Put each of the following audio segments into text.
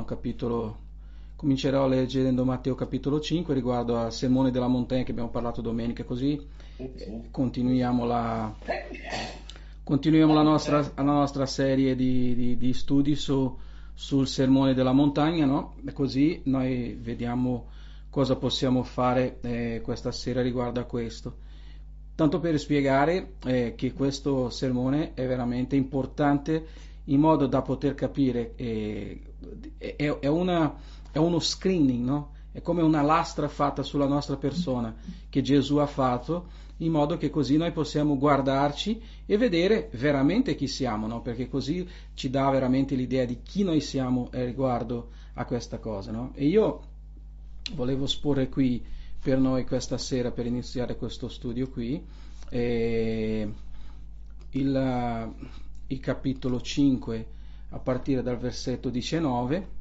no? capitolo, comincerò leggendo Matteo capitolo 5 riguardo al sermone della montagna che abbiamo parlato domenica, così continuiamo la, continuiamo la, nostra, la nostra serie di, di, di studi su, sul sermone della montagna, no? Così noi vediamo cosa possiamo fare eh, questa sera riguardo a questo. Tanto per spiegare eh, che questo sermone è veramente importante in modo da poter capire, eh, è, è, una, è, uno screening, no? è come una lastra fatta sulla nostra persona che Gesù ha fatto in modo che così noi possiamo guardarci e vedere veramente chi siamo, no? perché così ci dà veramente l'idea di chi noi siamo riguardo a questa cosa. No? E io volevo sporre qui per noi questa sera per iniziare questo studio qui eh, il, il, capitolo 5 a partire dal versetto 19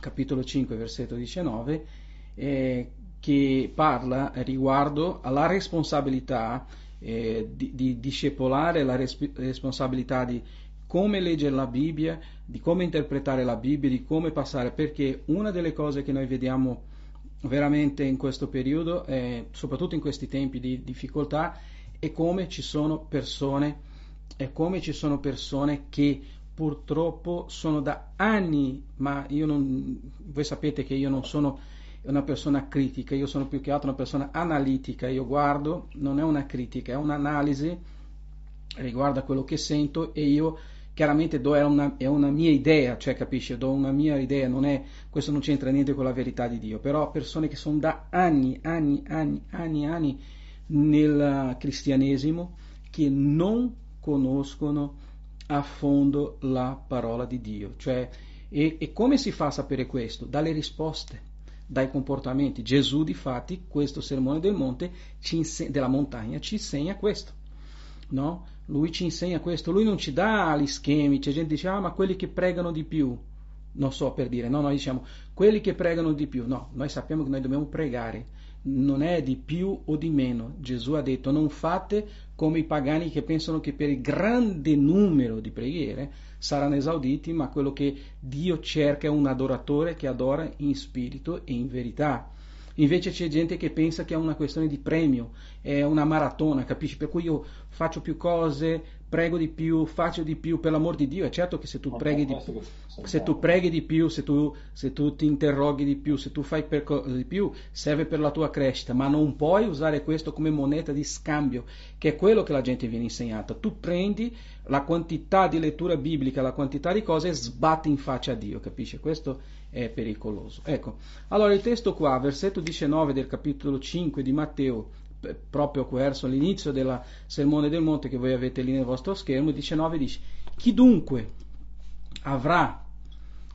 capitolo 5 versetto 19 eh, che parla riguardo alla responsabilità eh, di, di discepolare la res- responsabilità di come leggere la Bibbia, di come interpretare la Bibbia, di come passare, perché una delle cose che noi vediamo veramente in questo periodo, eh, soprattutto in questi tempi di difficoltà, è come ci sono persone, è come ci sono persone che purtroppo sono da anni, ma io non, voi sapete che io non sono una persona critica, io sono più che altro una persona analitica, io guardo, non è una critica, è un'analisi riguardo a quello che sento e io chiaramente do è una, è una, mia idea, cioè capisci, do una mia idea, non è, questo non c'entra niente con la verità di Dio, però persone che sono da anni, anni, anni, anni, anni nel cristianesimo che non conoscono a fondo la parola di Dio, cioè e, e come si fa a sapere questo? Dalle risposte, dai comportamenti. Gesù, di fatti, questo sermone del monte, inseg- della montagna, ci insegna questo. No? Lui ci insegna questo, lui non ci dà gli schemi, c'è gente che dice, ah ma quelli che pregano di più, non so per dire, no, noi diciamo, quelli che pregano di più, no, noi sappiamo che noi dobbiamo pregare, non è di più o di meno, Gesù ha detto, non fate come i pagani che pensano che per il grande numero di preghiere saranno esauditi, ma quello che Dio cerca è un adoratore che adora in spirito e in verità. Invece c'è gente che pensa che è una questione di premio, è una maratona, capisci? Per cui io faccio più cose, prego di più, faccio di più per l'amor di Dio. È certo che se tu preghi di, se tu preghi di più, se tu, se tu ti interroghi di più, se tu fai di più, serve per la tua crescita, ma non puoi usare questo come moneta di scambio, che è quello che la gente viene insegnata. Tu prendi la quantità di lettura biblica, la quantità di cose e sbatti in faccia a Dio, capisci? Questo è pericoloso. Ecco, allora il testo qua, versetto 19 del capitolo 5 di Matteo, proprio verso l'inizio del sermone del monte che voi avete lì nel vostro schermo, 19 dice, chi dunque avrà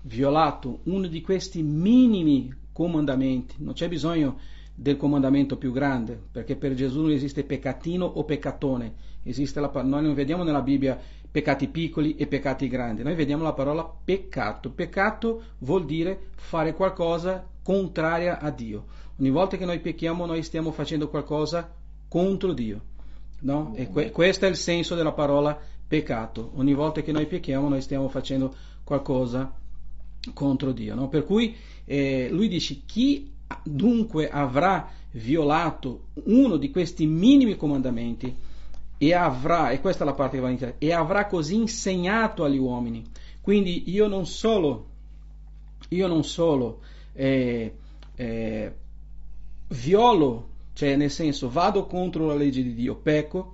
violato uno di questi minimi comandamenti, non c'è bisogno del comandamento più grande, perché per Gesù non esiste peccatino o peccatone, esiste la, noi non vediamo nella Bibbia peccati piccoli e peccati grandi. Noi vediamo la parola peccato. Peccato vuol dire fare qualcosa contraria a Dio. Ogni volta che noi pecchiamo noi stiamo facendo qualcosa contro Dio. No? E que- questo è il senso della parola peccato. Ogni volta che noi pecchiamo noi stiamo facendo qualcosa contro Dio. No? Per cui eh, lui dice chi dunque avrà violato uno di questi minimi comandamenti e avrà, e questa è la parte che va iniziare, e avrà così insegnato agli uomini. Quindi io non solo, io non solo eh, eh, violo, cioè nel senso vado contro la legge di Dio, pecco,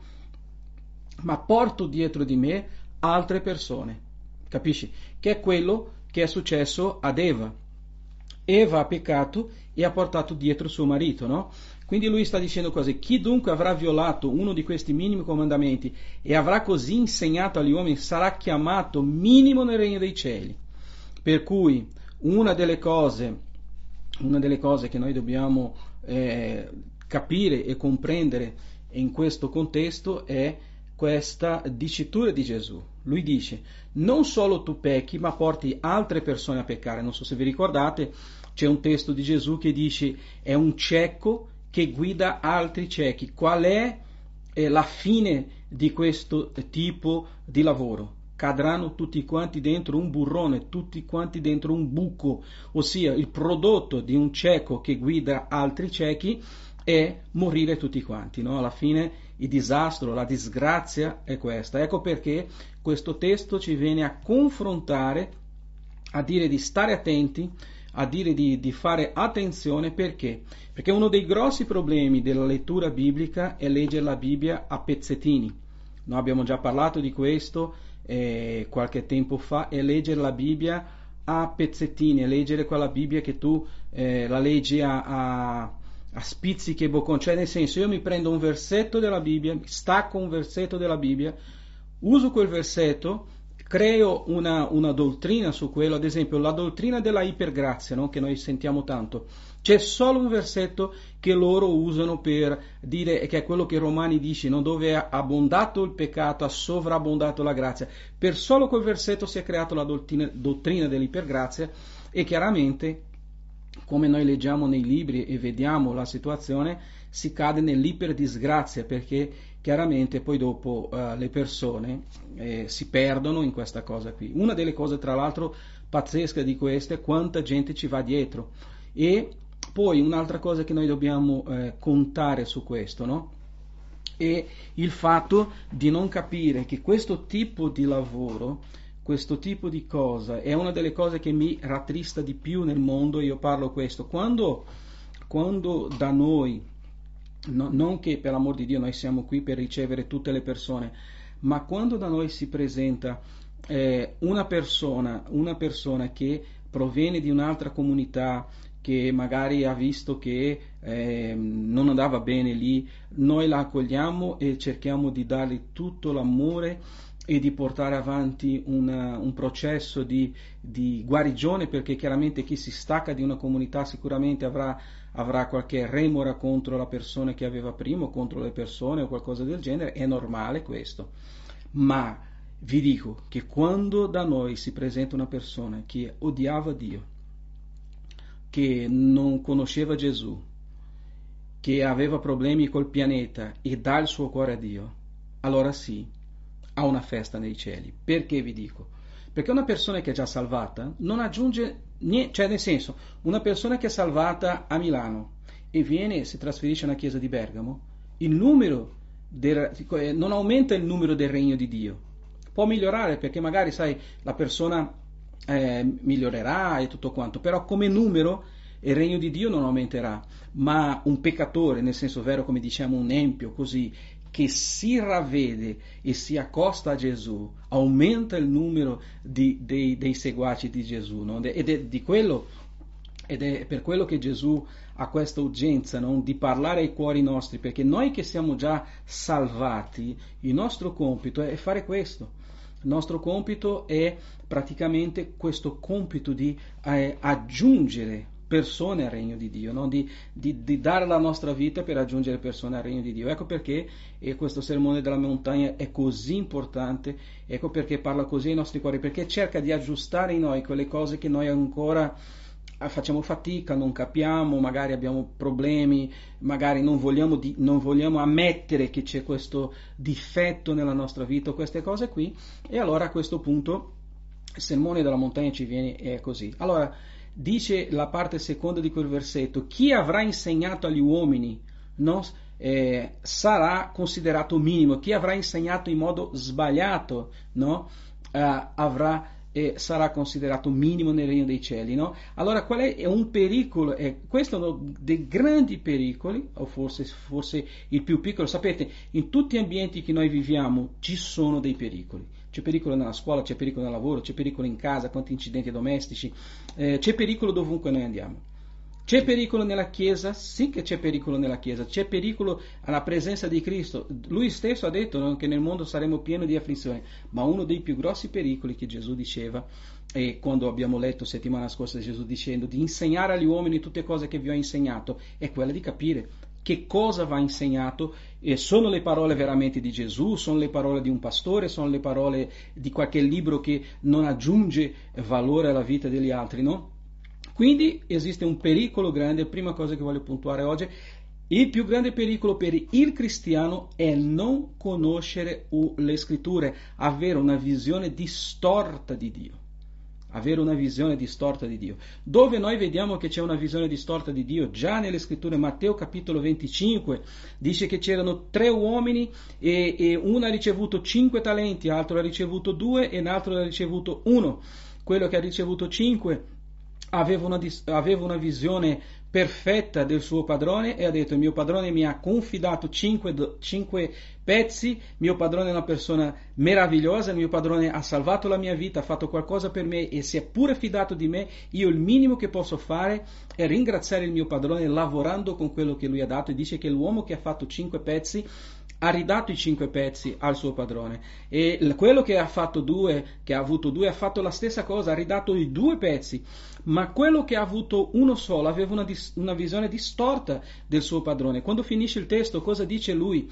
ma porto dietro di me altre persone. Capisci? Che è quello che è successo ad Eva. Eva ha peccato e ha portato dietro suo marito, no? Quindi lui sta dicendo così, chi dunque avrà violato uno di questi minimi comandamenti e avrà così insegnato agli uomini sarà chiamato minimo nel regno dei cieli. Per cui una delle cose, una delle cose che noi dobbiamo eh, capire e comprendere in questo contesto è questa dicitura di Gesù. Lui dice, non solo tu pecchi, ma porti altre persone a peccare. Non so se vi ricordate, c'è un testo di Gesù che dice, è un cieco che guida altri ciechi. Qual è eh, la fine di questo tipo di lavoro? Cadranno tutti quanti dentro un burrone, tutti quanti dentro un buco, ossia il prodotto di un cieco che guida altri ciechi è morire tutti quanti. No? Alla fine il disastro, la disgrazia è questa. Ecco perché questo testo ci viene a confrontare, a dire di stare attenti, a dire di, di, fare attenzione perché? Perché uno dei grossi problemi della lettura biblica è leggere la Bibbia a pezzettini. Noi abbiamo già parlato di questo eh, qualche tempo fa, è leggere la Bibbia a pezzettini, è leggere quella Bibbia che tu eh, la leggi a, a a spizzichi e bocconi, cioè nel senso io mi prendo un versetto della Bibbia, stacco un versetto della Bibbia, uso quel versetto, creo una, una dottrina su quello, ad esempio la dottrina della ipergrazia, no? che noi sentiamo tanto. C'è solo un versetto che loro usano per dire che è quello che Romani dice, no? dove è abbondato il peccato, ha sovrabbondato la grazia. Per solo quel versetto si è creata la dottrina, dottrina dell'ipergrazia e chiaramente come noi leggiamo nei libri e vediamo la situazione, si cade nell'iperdisgrazia perché chiaramente poi dopo uh, le persone eh, si perdono in questa cosa qui. Una delle cose tra l'altro pazzesche di queste è quanta gente ci va dietro e poi un'altra cosa che noi dobbiamo eh, contare su questo, no? È il fatto di non capire che questo tipo di lavoro questo tipo di cosa è una delle cose che mi rattrista di più nel mondo, io parlo questo, quando, quando da noi, no, non che per l'amor di Dio noi siamo qui per ricevere tutte le persone, ma quando da noi si presenta eh, una persona, una persona che proviene di un'altra comunità, che magari ha visto che eh, non andava bene lì, noi la accogliamo e cerchiamo di dargli tutto l'amore e di portare avanti una, un processo di, di, guarigione perché chiaramente chi si stacca di una comunità sicuramente avrà, avrà qualche remora contro la persona che aveva prima contro le persone o qualcosa del genere, è normale questo. Ma vi dico che quando da noi si presenta una persona che odiava Dio, che non conosceva Gesù, che aveva problemi col pianeta e dà il suo cuore a Dio, allora sì, a una festa nei cieli. Perché vi dico? Perché una persona che è già salvata non aggiunge niente, cioè nel senso, una persona che è salvata a Milano e viene e si trasferisce nella chiesa di Bergamo, il numero del, eh, non aumenta il numero del regno di Dio. Può migliorare perché magari, sai, la persona eh, migliorerà e tutto quanto, però come numero il regno di Dio non aumenterà, ma un peccatore, nel senso vero come diciamo un empio, così, che si ravvede e si accosta a Gesù, aumenta il numero di, dei, dei, seguaci di Gesù. No? Ed, è di quello, ed è per quello che Gesù ha questa urgenza no? di parlare ai cuori nostri, perché noi che siamo già salvati, il nostro compito è fare questo. Il nostro compito è praticamente questo compito di eh, aggiungere persone al regno di Dio, no? di, di, di, dare la nostra vita per raggiungere persone al regno di Dio. Ecco perché questo sermone della montagna è così importante, ecco perché parla così ai nostri cuori, perché cerca di aggiustare in noi quelle cose che noi ancora ah, facciamo fatica, non capiamo, magari abbiamo problemi, magari non vogliamo, di, non vogliamo, ammettere che c'è questo difetto nella nostra vita, queste cose qui, e allora a questo punto il sermone della montagna ci viene è così. Allora, dice la parte seconda di quel versetto, chi avrà insegnato agli uomini no, eh, sarà considerato minimo, chi avrà insegnato in modo sbagliato no, eh, avrà, eh, sarà considerato minimo nel regno dei cieli. No? Allora qual è, è un pericolo? questo è uno dei grandi pericoli, o forse, forse il più piccolo. Sapete, in tutti gli ambienti che noi viviamo ci sono dei pericoli c'è pericolo nella scuola, c'è pericolo nel lavoro, c'è pericolo in casa, quanti incidenti domestici, eh, c'è pericolo dovunque noi andiamo. C'è pericolo nella Chiesa? Sì che c'è pericolo nella Chiesa, c'è pericolo alla presenza di Cristo. Lui stesso ha detto che nel mondo saremo pieni di afflizione, ma uno dei più grossi pericoli che Gesù diceva, e quando abbiamo letto settimana scorsa Gesù dicendo di insegnare agli uomini tutte cose che vi ho insegnato, è quella di capire che cosa va insegnato, e sono le parole veramente di Gesù, sono le parole di un pastore, sono le parole di qualche libro che non aggiunge valore alla vita degli altri, no? Quindi esiste un pericolo grande, prima cosa che voglio puntuare oggi, Il più grande pericolo per il cristiano è non conoscere le scritture, avere una visione distorta di Dio. Avere una visione distorta di Dio. Dove noi vediamo che c'è una visione distorta di Dio? Già nelle scritture, Matteo capitolo 25, dice che c'erano tre uomini e, e uno ha ricevuto cinque talenti, l'altro ha ricevuto due e l'altro ha ricevuto uno. Quello che ha ricevuto cinque aveva una, aveva una visione perfetta del suo padrone e ha detto mio padrone mi ha confidato cinque, cinque, pezzi, mio padrone è una persona meravigliosa, mio padrone ha salvato la mia vita, ha fatto qualcosa per me e si è pure fidato di me, io il minimo che posso fare è ringraziare il mio padrone lavorando con quello che lui ha dato. E dice che l'uomo che ha fatto cinque pezzi ha ridato i cinque pezzi al suo padrone. E quello che ha fatto due, che ha avuto due, ha fatto la stessa cosa, ha ridato i due pezzi, ma quello che ha avuto uno solo aveva una, una visione distorta del suo padrone. Quando finisce il testo, cosa dice lui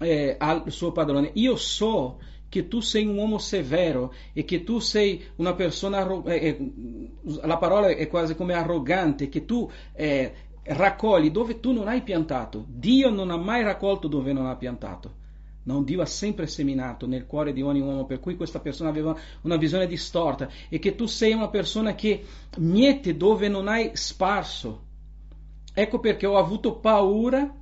eh, al suo padrone? Io so che tu sei un uomo severo e che tu sei una persona, eh, eh, la parola è quasi come arrogante, che tu eh, raccogli dove tu non hai piantato. Dio non ha mai raccolto dove non ha piantato. Non Dio ha sempre seminato nel cuore di ogni uomo, per cui questa persona aveva una visione distorta e che tu sei una persona che miete dove non hai sparso. Ecco perché ho avuto paura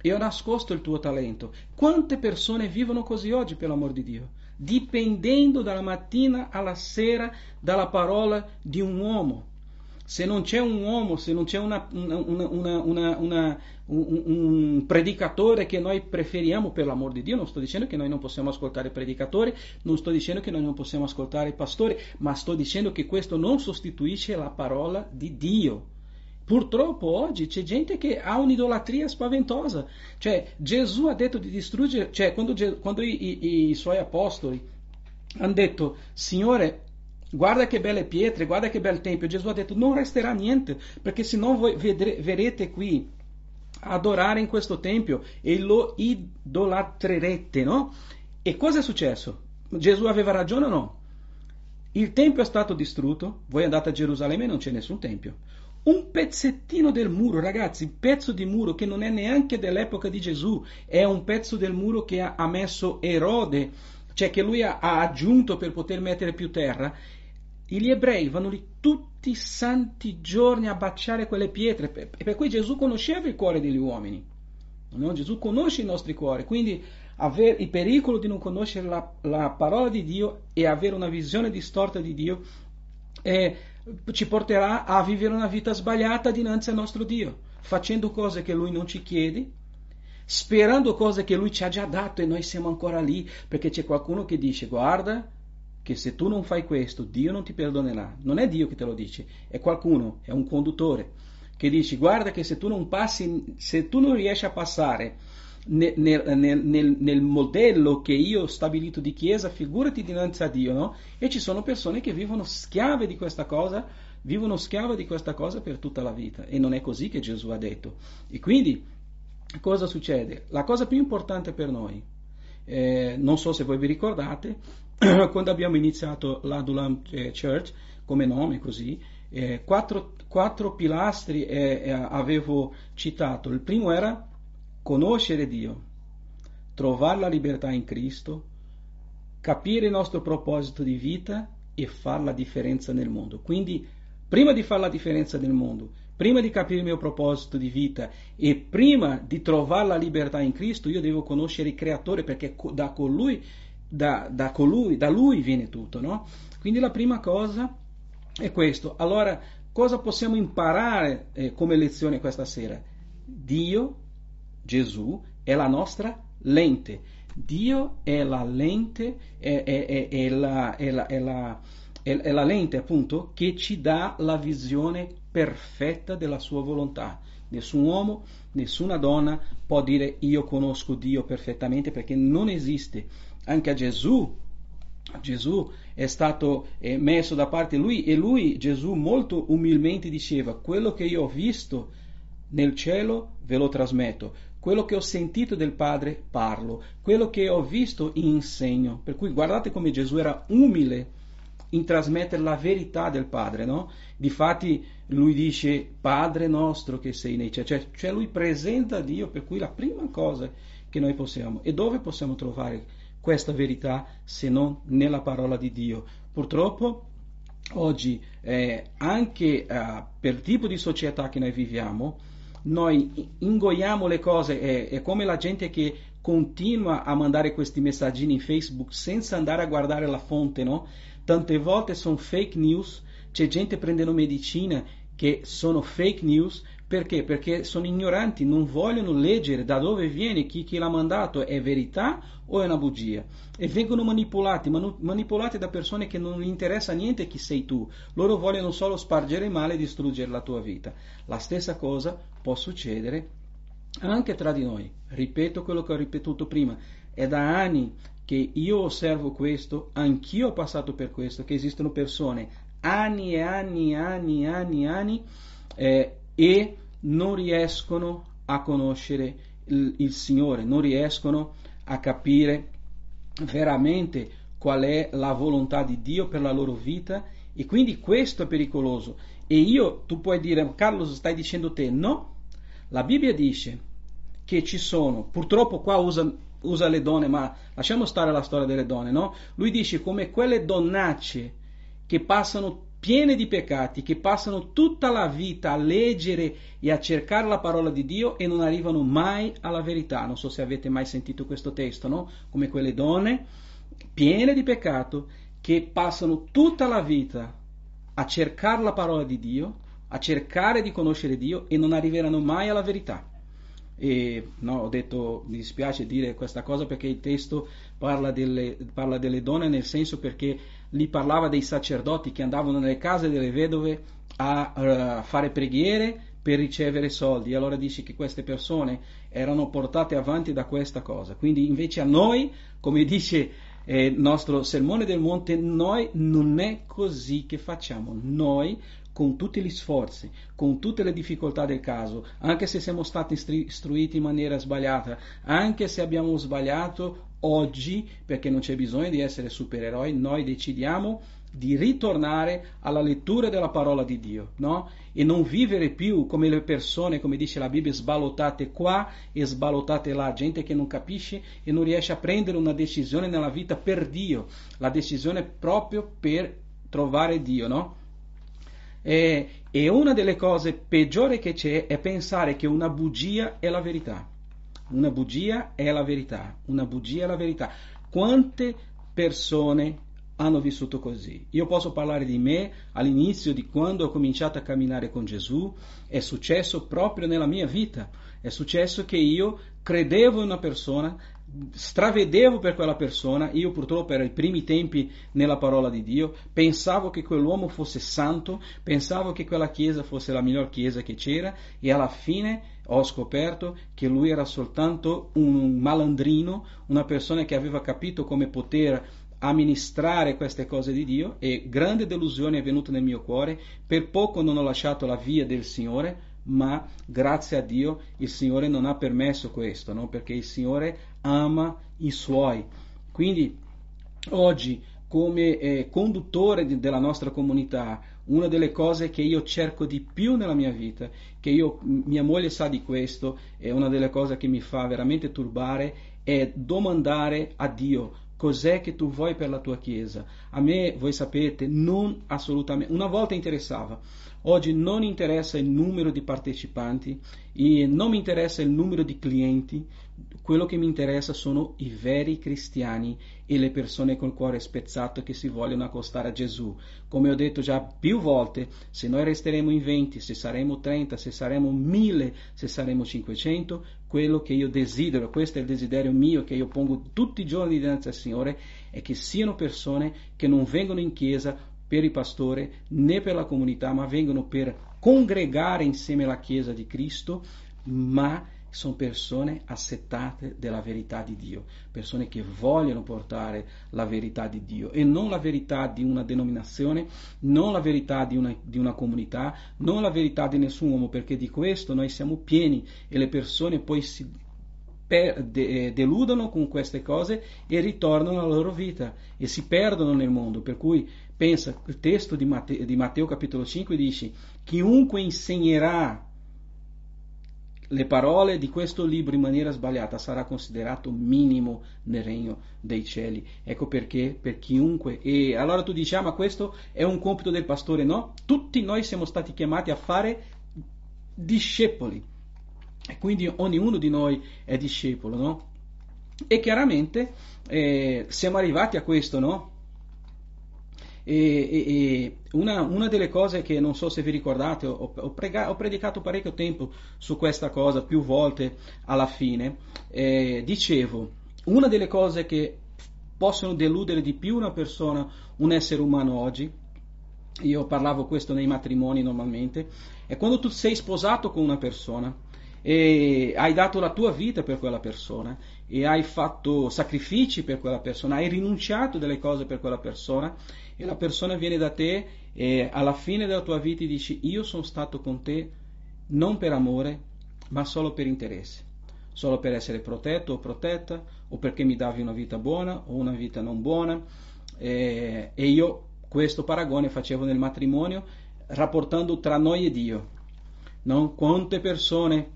e ho nascosto il tuo talento. Quante persone vivono così oggi, per l'amor di Dio? Dipendendo dalla mattina alla sera dalla parola di un uomo se non c'è un uomo, se non c'è una, una, una, un, un, predicatore che noi preferiamo per l'amor di Dio, non sto dicendo che noi non possiamo ascoltare predicatori, non sto dicendo che noi non possiamo ascoltare pastori, ma sto dicendo che questo non sostituisce la parola di Dio. Purtroppo oggi c'è gente che ha un'idolatria spaventosa. Cioè, Gesù ha detto di distruggere, cioè quando, quando i, i, i suoi apostoli hanno detto, Signore, Guarda che belle pietre, guarda che bel tempio. Gesù ha detto non resterà niente, perché se non voi vedre, qui adorare in questo tempio e lo idolatrerete, no? E cosa è successo? Gesù aveva ragione o no? Il tempio è stato distrutto, voi andate a Gerusalemme e non c'è nessun tempio. Un pezzettino del muro, ragazzi, un pezzo di muro che non è neanche dell'epoca di Gesù, è un pezzo del muro che ha, messo Erode, cioè che lui ha aggiunto per poter mettere più terra gli ebrei vanno lì tutti i santi giorni a baciare quelle pietre, e per cui Gesù conosceva il cuore degli uomini. No? Gesù conosce i nostri cuori, quindi avere il pericolo di non conoscere la, la, parola di Dio e avere una visione distorta di Dio eh, ci porterà a vivere una vita sbagliata dinanzi al nostro Dio, facendo cose che Lui non ci chiede, sperando cose che Lui ci ha già dato e noi siamo ancora lì perché c'è qualcuno che dice guarda che se tu non fai questo, Dio non ti perdonerà. Non è Dio che te lo dice, è qualcuno, è un conduttore che dice guarda che se tu non passi, se tu non riesci a passare nel, nel, nel, nel modello che io ho stabilito di chiesa, figurati dinanzi a Dio, no? E ci sono persone che vivono schiave di questa cosa, vivono schiave di questa cosa per tutta la vita e non è così che Gesù ha detto. E quindi cosa succede? La cosa più importante per noi, eh, non so se voi vi ricordate, quando abbiamo iniziato l'Adulam eh, Church come nome così, eh, quattro, quattro, pilastri eh, eh, avevo citato. Il primo era conoscere Dio, trovare la libertà in Cristo, capire il nostro proposito di vita e fare la differenza nel mondo. Quindi, prima di fare la differenza nel mondo, prima di capire il mio proposito di vita e prima di trovare la libertà in Cristo, io devo conoscere il Creatore perché da colui da, da colui, da lui viene tutto, no? Quindi la prima cosa è questo. Allora, cosa possiamo imparare eh, come lezione questa sera? Dio, Gesù, è la nostra lente. Dio è la lente, è, è, è, la, la, la, è la lente appunto che ci dà la visione perfetta della sua volontà. Nessun uomo, nessuna donna può dire io conosco Dio perfettamente perché non esiste anche a Gesù. Gesù è stato eh, messo da parte lui e lui, Gesù, molto umilmente diceva, quello che io ho visto nel cielo ve lo trasmetto, quello che ho sentito del Padre parlo, quello che ho visto insegno. Per cui guardate come Gesù era umile in trasmettere la verità del Padre, no? Difatti lui dice Padre nostro che sei nei cieli, cioè, cioè lui presenta Dio, per cui la prima cosa che noi possiamo, e dove possiamo trovare questa verità se non nella parola di Dio? Purtroppo oggi eh, anche eh, per il tipo di società che noi viviamo, noi ingoiamo le cose, è, è, come la gente che continua a mandare questi messaggini in Facebook senza andare a guardare la fonte, no? Tante volte sono fake news, c'è gente prendendo medicina che sono fake news perché? Perché sono ignoranti, non vogliono leggere da dove viene, chi, chi l'ha mandato, è verità o è una bugia. E vengono manipolati, manu- manipolati da persone che non gli interessa niente chi sei tu. Loro vogliono solo spargere male e distruggere la tua vita. La stessa cosa può succedere anche tra di noi. Ripeto quello che ho ripetuto prima. È da anni che io osservo questo, anch'io ho passato per questo, che esistono persone anni e anni e anni e anni e anni eh, e non riescono a conoscere il, il Signore, non riescono a capire veramente qual è la volontà di Dio per la loro vita e quindi questo è pericoloso. E io, tu puoi dire, Carlo, stai dicendo te, no, la Bibbia dice che ci sono, purtroppo qua usa, usa le donne, ma lasciamo stare la storia delle donne, no? Lui dice come quelle donnacce che passano piene di peccati, che passano tutta la vita a leggere e a cercare la parola di Dio e non arrivano mai alla verità. Non so se avete mai sentito questo testo, no? Come quelle donne piene di peccato che passano tutta la vita a cercare la parola di Dio, a cercare di conoscere Dio e non arriveranno mai alla verità. E no, ho detto, mi dispiace dire questa cosa perché il testo parla delle, parla delle donne nel senso perché lì parlava dei sacerdoti che andavano nelle case delle vedove a uh, fare preghiere per ricevere soldi. Allora dice che queste persone erano portate avanti da questa cosa. Quindi invece a noi, come dice eh, il nostro sermone del monte, noi non è così che facciamo. Noi con tutti gli sforzi, con tutte le difficoltà del caso, anche se siamo stati istruiti in maniera sbagliata, anche se abbiamo sbagliato oggi, perché non c'è bisogno di essere supereroi, noi decidiamo di ritornare alla lettura della parola di Dio, no? E non vivere più come le persone, come dice la Bibbia, sbalottate qua e sbalottate là, gente che non capisce e non riesce a prendere una decisione nella vita per Dio, la decisione proprio per trovare Dio, no? E, e una delle cose peggiori che c'è è pensare che una bugia è la verità. Una bugia è la verità, una bugia è la verità. Quante persone hanno vissuto così? Io posso parlare di me all'inizio di quando ho cominciato a camminare con Gesù, è successo proprio nella mia vita. È successo che io credevo in una persona, stravedevo per quella persona, io purtroppo ero ai primi tempi nella parola di Dio, pensavo che quell'uomo fosse santo, pensavo che quella chiesa fosse la miglior chiesa che c'era e alla fine ho scoperto che lui era soltanto un malandrino, una persona che aveva capito come poter amministrare queste cose di Dio e grande delusione è venuta nel mio cuore, per poco non ho lasciato la via del Signore, ma grazie a Dio il Signore non ha permesso questo, no? perché il Signore ama i suoi. Quindi oggi come eh, conduttore di, della nostra comunità, una delle cose che io cerco di più nella mia vita, che io, mia moglie sa di questo, è una delle cose che mi fa veramente turbare, è domandare a Dio cos'è che tu vuoi per la tua chiesa. A me, voi sapete, non assolutamente, una volta interessava, Oggi non interessa il numero di partecipanti e non mi interessa il numero di clienti, quello che mi interessa sono i veri cristiani e le persone col cuore spezzato che si vogliono accostare a Gesù. Come ho detto già più volte, se noi resteremo in 20, se saremo 30, se saremo 1000, se saremo 500, quello che io desidero, questo è il desiderio mio che io pongo tutti i giorni dinanzi al Signore, è che siano persone che non vengono in chiesa per il pastore né per la comunità, ma vengono per congregare insieme alla Chiesa di Cristo, ma sono persone assettate della verità di Dio, persone che vogliono portare la verità di Dio e non la verità di una denominazione, non la verità di una, di una comunità, non la verità di nessun uomo, perché di questo noi siamo pieni e le persone poi si per, de, deludono con queste cose e ritornano alla loro vita e si perdono nel mondo. Per cui Pensa, il testo di Matteo, di Matteo capitolo 5 dice, chiunque insegnerà le parole di questo libro in maniera sbagliata sarà considerato minimo nel regno dei cieli. Ecco perché per chiunque. E allora tu dici, ah, ma questo è un compito del pastore. No, tutti noi siamo stati chiamati a fare discepoli. E quindi ognuno di noi è discepolo, no? E chiaramente eh, siamo arrivati a questo, no? E, e, una, una, delle cose che non so se vi ricordate, ho, ho, prega, ho, predicato parecchio tempo su questa cosa, più volte alla fine, eh, dicevo, una delle cose che possono deludere di più una persona, un essere umano oggi, io parlavo questo nei matrimoni normalmente, è quando tu sei sposato con una persona e hai dato la tua vita per quella persona e hai fatto sacrifici per quella persona, hai rinunciato delle cose per quella persona e la persona viene da te e alla fine della tua vita dici io sono stato con te non per amore ma solo per interesse, solo per essere protetto o protetta o perché mi davi una vita buona o una vita non buona e, e io questo paragone facevo nel matrimonio rapportando tra noi e Dio. No? Quante persone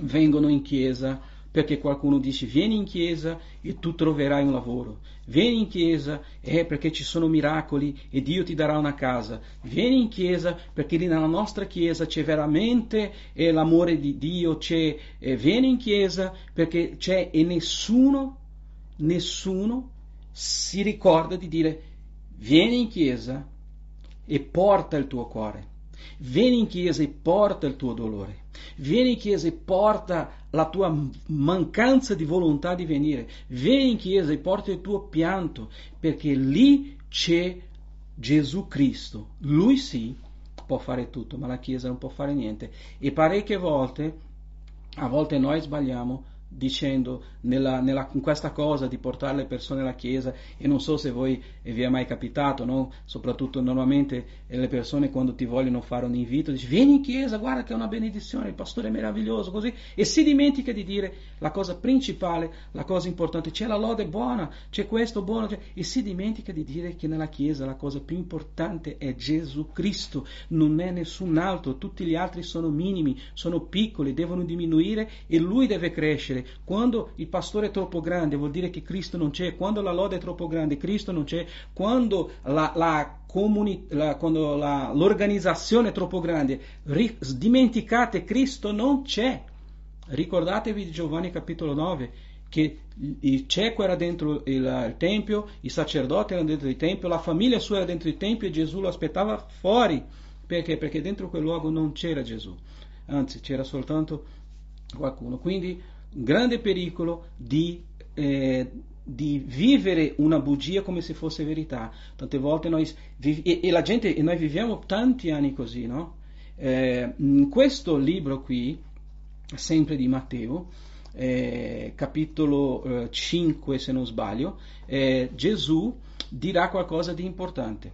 vengono in chiesa perché qualcuno dice vieni in chiesa e tu troverai un lavoro, vieni in chiesa è perché ci sono miracoli e Dio ti darà una casa, vieni in chiesa perché nella nostra chiesa c'è veramente eh, l'amore di Dio, c'è, eh, vieni in chiesa perché c'è e nessuno, nessuno si ricorda di dire vieni in chiesa e porta il tuo cuore. Vieni in chiesa e porta il tuo dolore. Vieni in chiesa e porta la tua mancanza di volontà di venire. Vieni in chiesa e porta il tuo pianto, perché lì c'è Gesù Cristo. Lui sì può fare tutto, ma la chiesa non può fare niente. E parecchie volte, a volte noi sbagliamo dicendo nella, nella, in questa cosa di portare le persone alla chiesa e non so se voi vi è mai capitato, no? soprattutto normalmente eh, le persone quando ti vogliono fare un invito dici vieni in chiesa, guarda che è una benedizione, il pastore è meraviglioso, così e si dimentica di dire la cosa principale, la cosa importante, c'è la lode buona, c'è questo buono c'è, e si dimentica di dire che nella chiesa la cosa più importante è Gesù Cristo, non è nessun altro, tutti gli altri sono minimi, sono piccoli, devono diminuire e lui deve crescere crescere. Quando il pastore è troppo grande vuol dire che Cristo non c'è, quando la lode è troppo grande Cristo non c'è, quando, la, la comuni- la, quando l'organizzazione è troppo grande, ri- dimenticate Cristo non c'è. Ricordatevi di Giovanni capitolo 9 che il cieco era dentro il, tempio, i sacerdoti erano dentro il tempio, la famiglia sua era dentro il tempio e Gesù lo aspettava fuori. Perché? Perché dentro quel luogo non c'era Gesù, anzi c'era soltanto qualcuno. Quindi grande pericolo di, eh, di, vivere una bugia come se fosse verità. Tante volte noi, e, e la gente, e noi viviamo tanti anni così, no? Eh, in questo libro qui, sempre di Matteo, eh, capitolo 5 eh, se non sbaglio, eh, Gesù dirà qualcosa di importante.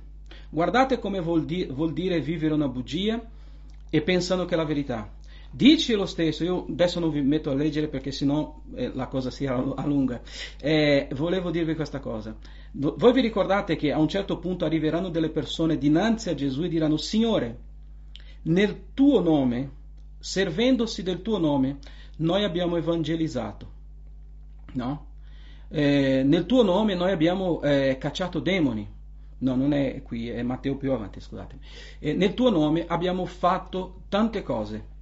Guardate come vuol, di, vuol dire vivere una bugia e pensando che è la verità. Dice lo stesso, io adesso non vi metto a leggere perché sennò eh, la cosa si allunga. Eh, volevo dirvi questa cosa. Voi vi ricordate che a un certo punto arriveranno delle persone dinanzi a Gesù e diranno, Signore, nel tuo nome, servendosi del tuo nome, noi abbiamo evangelizzato. No? Eh, nel tuo nome noi abbiamo eh, cacciato demoni. No, non è qui, è Matteo più avanti, scusatemi. Eh, nel tuo nome abbiamo fatto tante cose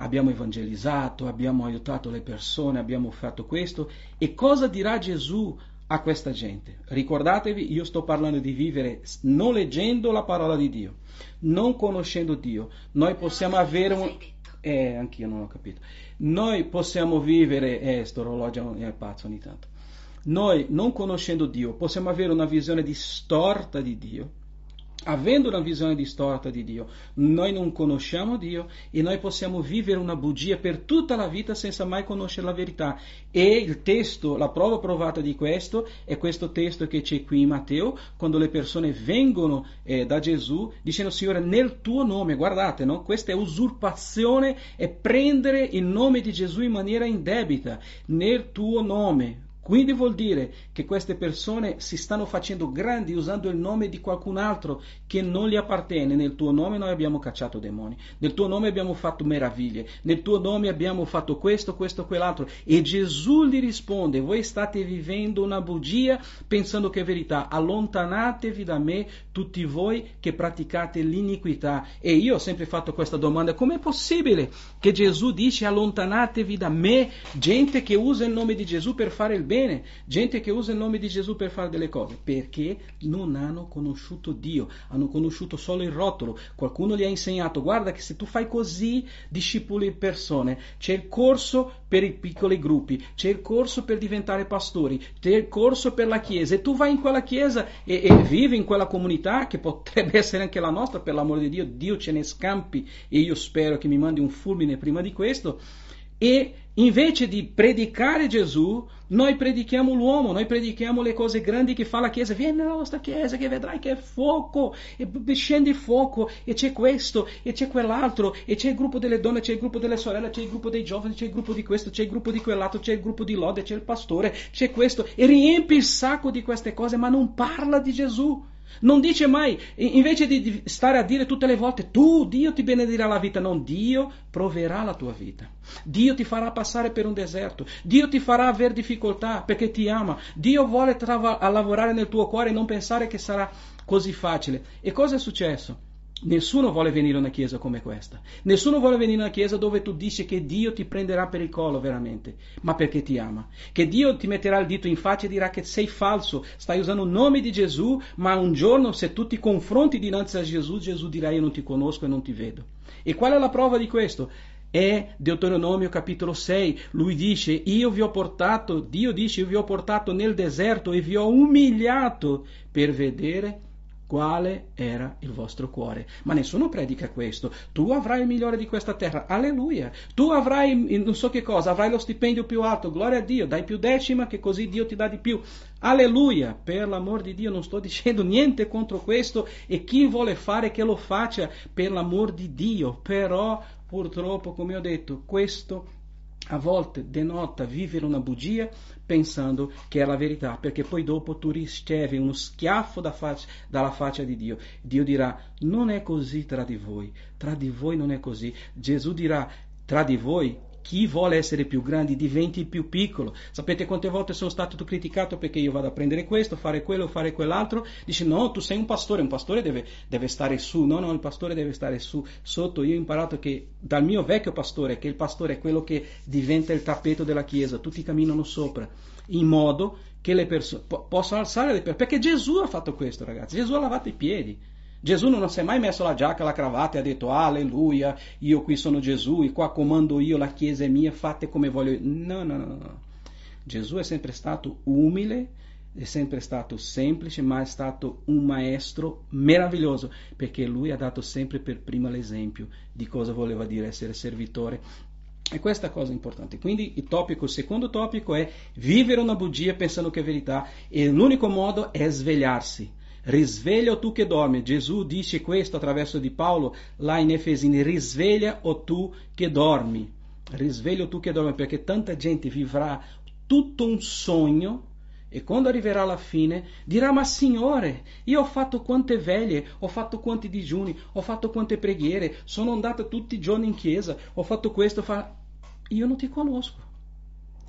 abbiamo evangelizzato, abbiamo aiutato le persone, abbiamo fatto questo. E cosa dirà Gesù a questa gente? Ricordatevi, io sto parlando di vivere non leggendo la parola di Dio, non conoscendo Dio. Noi possiamo avere un... Eh, anch'io non ho capito. Noi possiamo vivere... Eh, sto orologio è pazzo ogni tanto. Noi, non conoscendo Dio, possiamo avere una visione distorta di Dio avendo una visione distorta di Dio, noi non conosciamo Dio e noi possiamo vivere una bugia per tutta la vita senza mai conoscere la verità. E il testo, la prova provata di questo è questo testo che c'è qui in Matteo, quando le persone vengono eh, da Gesù dicendo Signore nel tuo nome, guardate, no? questa è usurpazione, è prendere il nome di Gesù in maniera indebita, nel tuo nome Quindi vuol dire che queste persone si stanno facendo grandi usando il nome di qualcun altro che non gli appartiene. Nel tuo nome noi abbiamo cacciato demoni, nel tuo nome abbiamo fatto meraviglie, nel tuo nome abbiamo fatto questo, questo, quell'altro. E Gesù gli risponde, voi state vivendo una bugia pensando che è verità. Allontanatevi da me tutti voi che praticate l'iniquità. E io ho sempre fatto questa domanda, com'è possibile che Gesù dice allontanatevi da me, gente che usa il nome di Gesù per fare il bene, gente che usa il nome di Gesù per fare delle cose, perché non hanno conosciuto Dio, hanno conosciuto solo il rotolo. Qualcuno gli ha insegnato, guarda che se tu fai così discepoli persone, c'è il corso per i piccoli gruppi, c'è il corso per diventare pastori, c'è il corso per la chiesa e tu vai in quella chiesa e, e vivi in quella comunità che potrebbe essere anche la nostra, per l'amore di Dio, Dio ce ne scampi e io spero che mi mandi un fulmine prima di questo. E invece di predicare Gesù, noi predichiamo l'uomo, noi predichiamo le cose grandi che fa la Chiesa. Vieni nella nostra Chiesa che vedrai che è fuoco, e scende fuoco, e c'è questo, e c'è quell'altro, e c'è il gruppo delle donne, c'è il gruppo delle sorelle, c'è il gruppo dei giovani, c'è il gruppo di questo, c'è il gruppo di quell'altro, c'è il gruppo di lode, c'è il pastore, c'è questo, e riempie il sacco di queste cose, ma non parla di Gesù. Non dice mai, invece di stare a dire tutte le volte, tu, Dio ti benedirà la vita, non, Dio proverà la tua vita. Dio ti farà passare per un deserto, Dio ti farà avere difficoltà perché ti ama, Dio vuole lavorare nel tuo cuore e non pensare che sarà così facile. E cosa è successo? Nessuno vuole venire a una chiesa come questa. Nessuno vuole venire a una chiesa dove tu dici che Dio ti prenderà per il collo veramente, ma perché ti ama. Che Dio ti metterà il dito in faccia e dirà che sei falso, stai usando il nome di Gesù, ma un giorno se tu ti confronti dinanzi a Gesù, Gesù dirà io non ti conosco e non ti vedo. E qual è la prova di questo? È Deuteronomio capitolo 6. Lui dice, io vi ho portato, Dio dice, io vi ho portato nel deserto e vi ho umiliato per vedere quale era il vostro cuore. Ma nessuno predica questo. Tu avrai il migliore di questa terra. Alleluia. Tu avrai non so che cosa, avrai lo stipendio più alto. Gloria a Dio. Dai più decima che così Dio ti dà di più. Alleluia. Per l'amor di Dio non sto dicendo niente contro questo e chi vuole fare che lo faccia per l'amor di Dio. Però purtroppo, come ho detto, questo a volte denota vivere una bugia pensando che è la verità, perché poi dopo tu ricevi uno schiaffo da faccia, dalla faccia di Dio. Dio dirà, non è così tra di voi, tra di voi non è così. Gesù dirà, tra di voi chi vuole essere più grande diventi più piccolo. Sapete quante volte sono stato criticato perché io vado a prendere questo, fare quello, fare quell'altro? Dice no, tu sei un pastore, un pastore deve, deve stare su, no, no, il pastore deve stare su, sotto. Io ho imparato che dal mio vecchio pastore, che il pastore è quello che diventa il tappeto della chiesa, tutti camminano sopra, in modo che le persone po- possano alzare le persone. Perché Gesù ha fatto questo, ragazzi, Gesù ha lavato i piedi. Gesù non si è mai messo la giacca, la cravatta e ha detto alleluia, io qui sono Gesù e qua comando io, la chiesa è mia, fate come voglio. No, no, no, no. Gesù è sempre stato umile, è sempre stato semplice, ma è stato un maestro meraviglioso, perché lui ha dato sempre per prima l'esempio di cosa voleva dire essere servitore. E questa è cosa importante. Quindi il, topico, il secondo topico è vivere una bugia pensando che è verità e l'unico modo è svegliarsi Risveglia o tu che dormi. Gesù dice questo attraverso di Paolo là in Efesini, risveglia o tu che dormi. Risveglia o tu che dormi, perché tanta gente vivrà tutto un sogno e quando arriverà la fine dirà: Ma Signore, io ho fatto quante veglie, ho fatto quanti digiuni, ho fatto quante preghiere, sono andata tutti i giorni in chiesa, ho fatto questo. Fa... Io non ti conosco.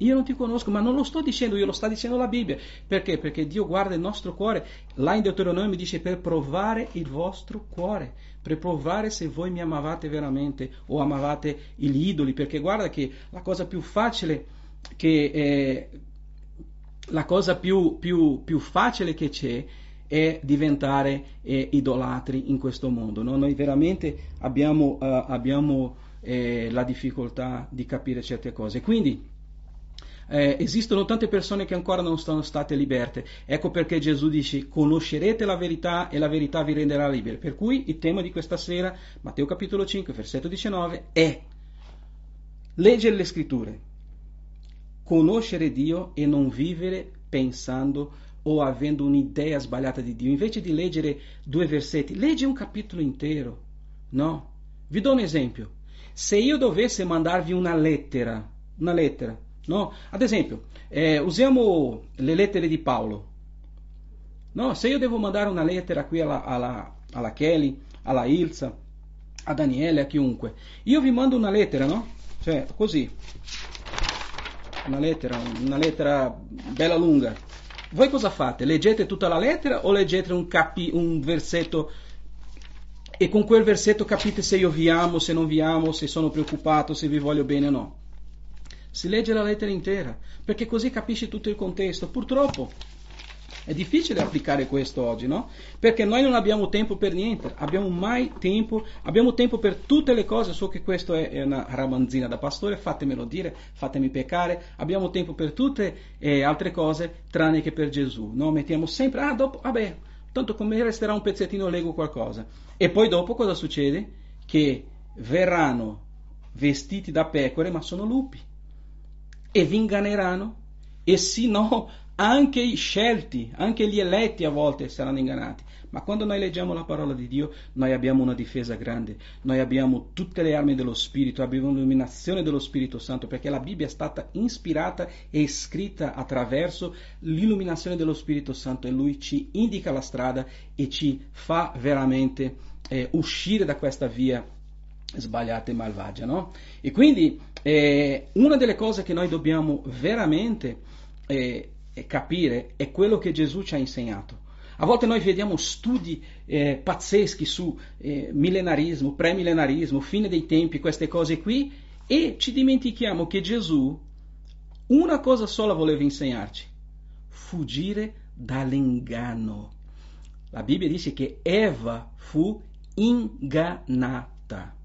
Io non ti conosco, ma non lo sto dicendo io, lo sta dicendo la Bibbia. Perché? Perché Dio guarda il nostro cuore. Là in Deuteronomio dice per provare il vostro cuore, per provare se voi mi amavate veramente o amavate gli idoli. Perché guarda che la cosa più facile che eh, la cosa più, più, più, facile che c'è è diventare eh, idolatri in questo mondo. No? Noi veramente abbiamo, uh, abbiamo eh, la difficoltà di capire certe cose. Quindi eh, esistono tante persone che ancora non sono state liberte. Ecco perché Gesù dice conoscerete la verità e la verità vi renderà liberi. Per cui il tema di questa sera, Matteo capitolo 5, versetto 19, è leggere le scritture, conoscere Dio e non vivere pensando o avendo un'idea sbagliata di Dio. Invece di leggere due versetti, leggi un capitolo intero. No? Vi do un esempio. Se io dovessi mandarvi una lettera, una lettera, No? Ad esempio, eh, usiamo le lettere di Paolo. No? Se io devo mandare una lettera qui alla, alla, alla Kelly, alla Ilsa, a Daniele, a chiunque, io vi mando una lettera, no? Cioè, così. Una lettera, una lettera bella lunga. Voi cosa fate? Leggete tutta la lettera o leggete un, capi, un versetto e con quel versetto capite se io vi amo, se non vi amo, se sono preoccupato, se vi voglio bene o no? Si legge la lettera intera, perché così capisci tutto il contesto. Purtroppo è difficile applicare questo oggi, no? Perché noi non abbiamo tempo per niente, abbiamo mai tempo, abbiamo tempo per tutte le cose, so che questo è una ramanzina da pastore, fatemelo dire, fatemi peccare, abbiamo tempo per tutte eh, altre cose tranne che per Gesù, no? Mettiamo sempre, ah, dopo, vabbè, tanto come resterà un pezzettino leggo qualcosa. E poi dopo cosa succede? Che verranno vestiti da pecore, ma sono lupi e vi inganneranno e sì no anche i scelti, anche gli eletti a volte saranno ingannati. Ma quando noi leggiamo la parola di Dio, noi abbiamo una difesa grande, noi abbiamo tutte le armi dello Spirito, abbiamo l'illuminazione dello Spirito Santo, perché la Bibbia è stata ispirata e scritta attraverso l'illuminazione dello Spirito Santo e Lui ci indica la strada e ci fa veramente eh, uscire da questa via sbagliata e malvagia. No? E quindi eh, una delle cose che noi dobbiamo veramente eh, capire è quello che Gesù ci ha insegnato. A volte noi vediamo studi eh, pazzeschi su eh, millenarismo, premilenarismo, fine dei tempi, queste cose qui, e ci dimentichiamo che Gesù una cosa sola voleva insegnarci, fuggire dall'inganno. La Bibbia dice che Eva fu ingannata.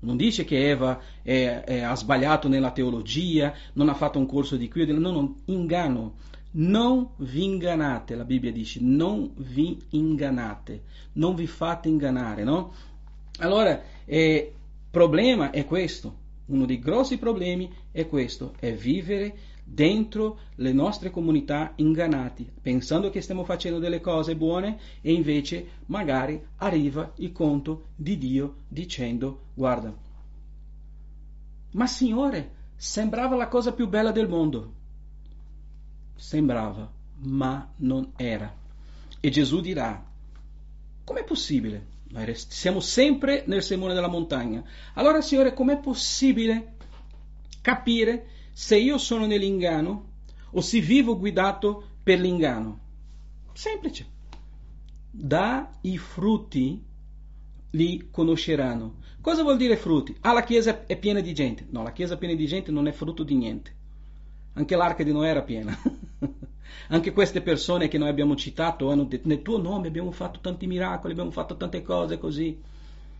Non dice che Eva è, è, ha sbagliato nella teologia, non ha fatto un corso di qui, no, no, ingano. Non vi ingannate, la Bibbia dice, non vi ingannate, non vi fate ingannare, no? Allora, eh, problema è questo, uno dei grossi problemi è questo, è vivere dentro le nostre comunità ingannati, pensando che stiamo facendo delle cose buone e invece magari arriva il conto di Dio dicendo guarda, ma Signore, sembrava la cosa più bella del mondo. Sembrava, ma non era. E Gesù dirà, com'è possibile? Siamo sempre nel sermone della montagna. Allora, Signore, com'è possibile capire se io sono nell'inganno o se vivo guidato per l'inganno. Semplice. Da i frutti li conosceranno. Cosa vuol dire frutti? Ah, la chiesa è piena di gente. No, la chiesa piena di gente non è frutto di niente. Anche l'arca di Noè era piena. Anche queste persone che noi abbiamo citato hanno detto nel tuo nome abbiamo fatto tanti miracoli, abbiamo fatto tante cose così.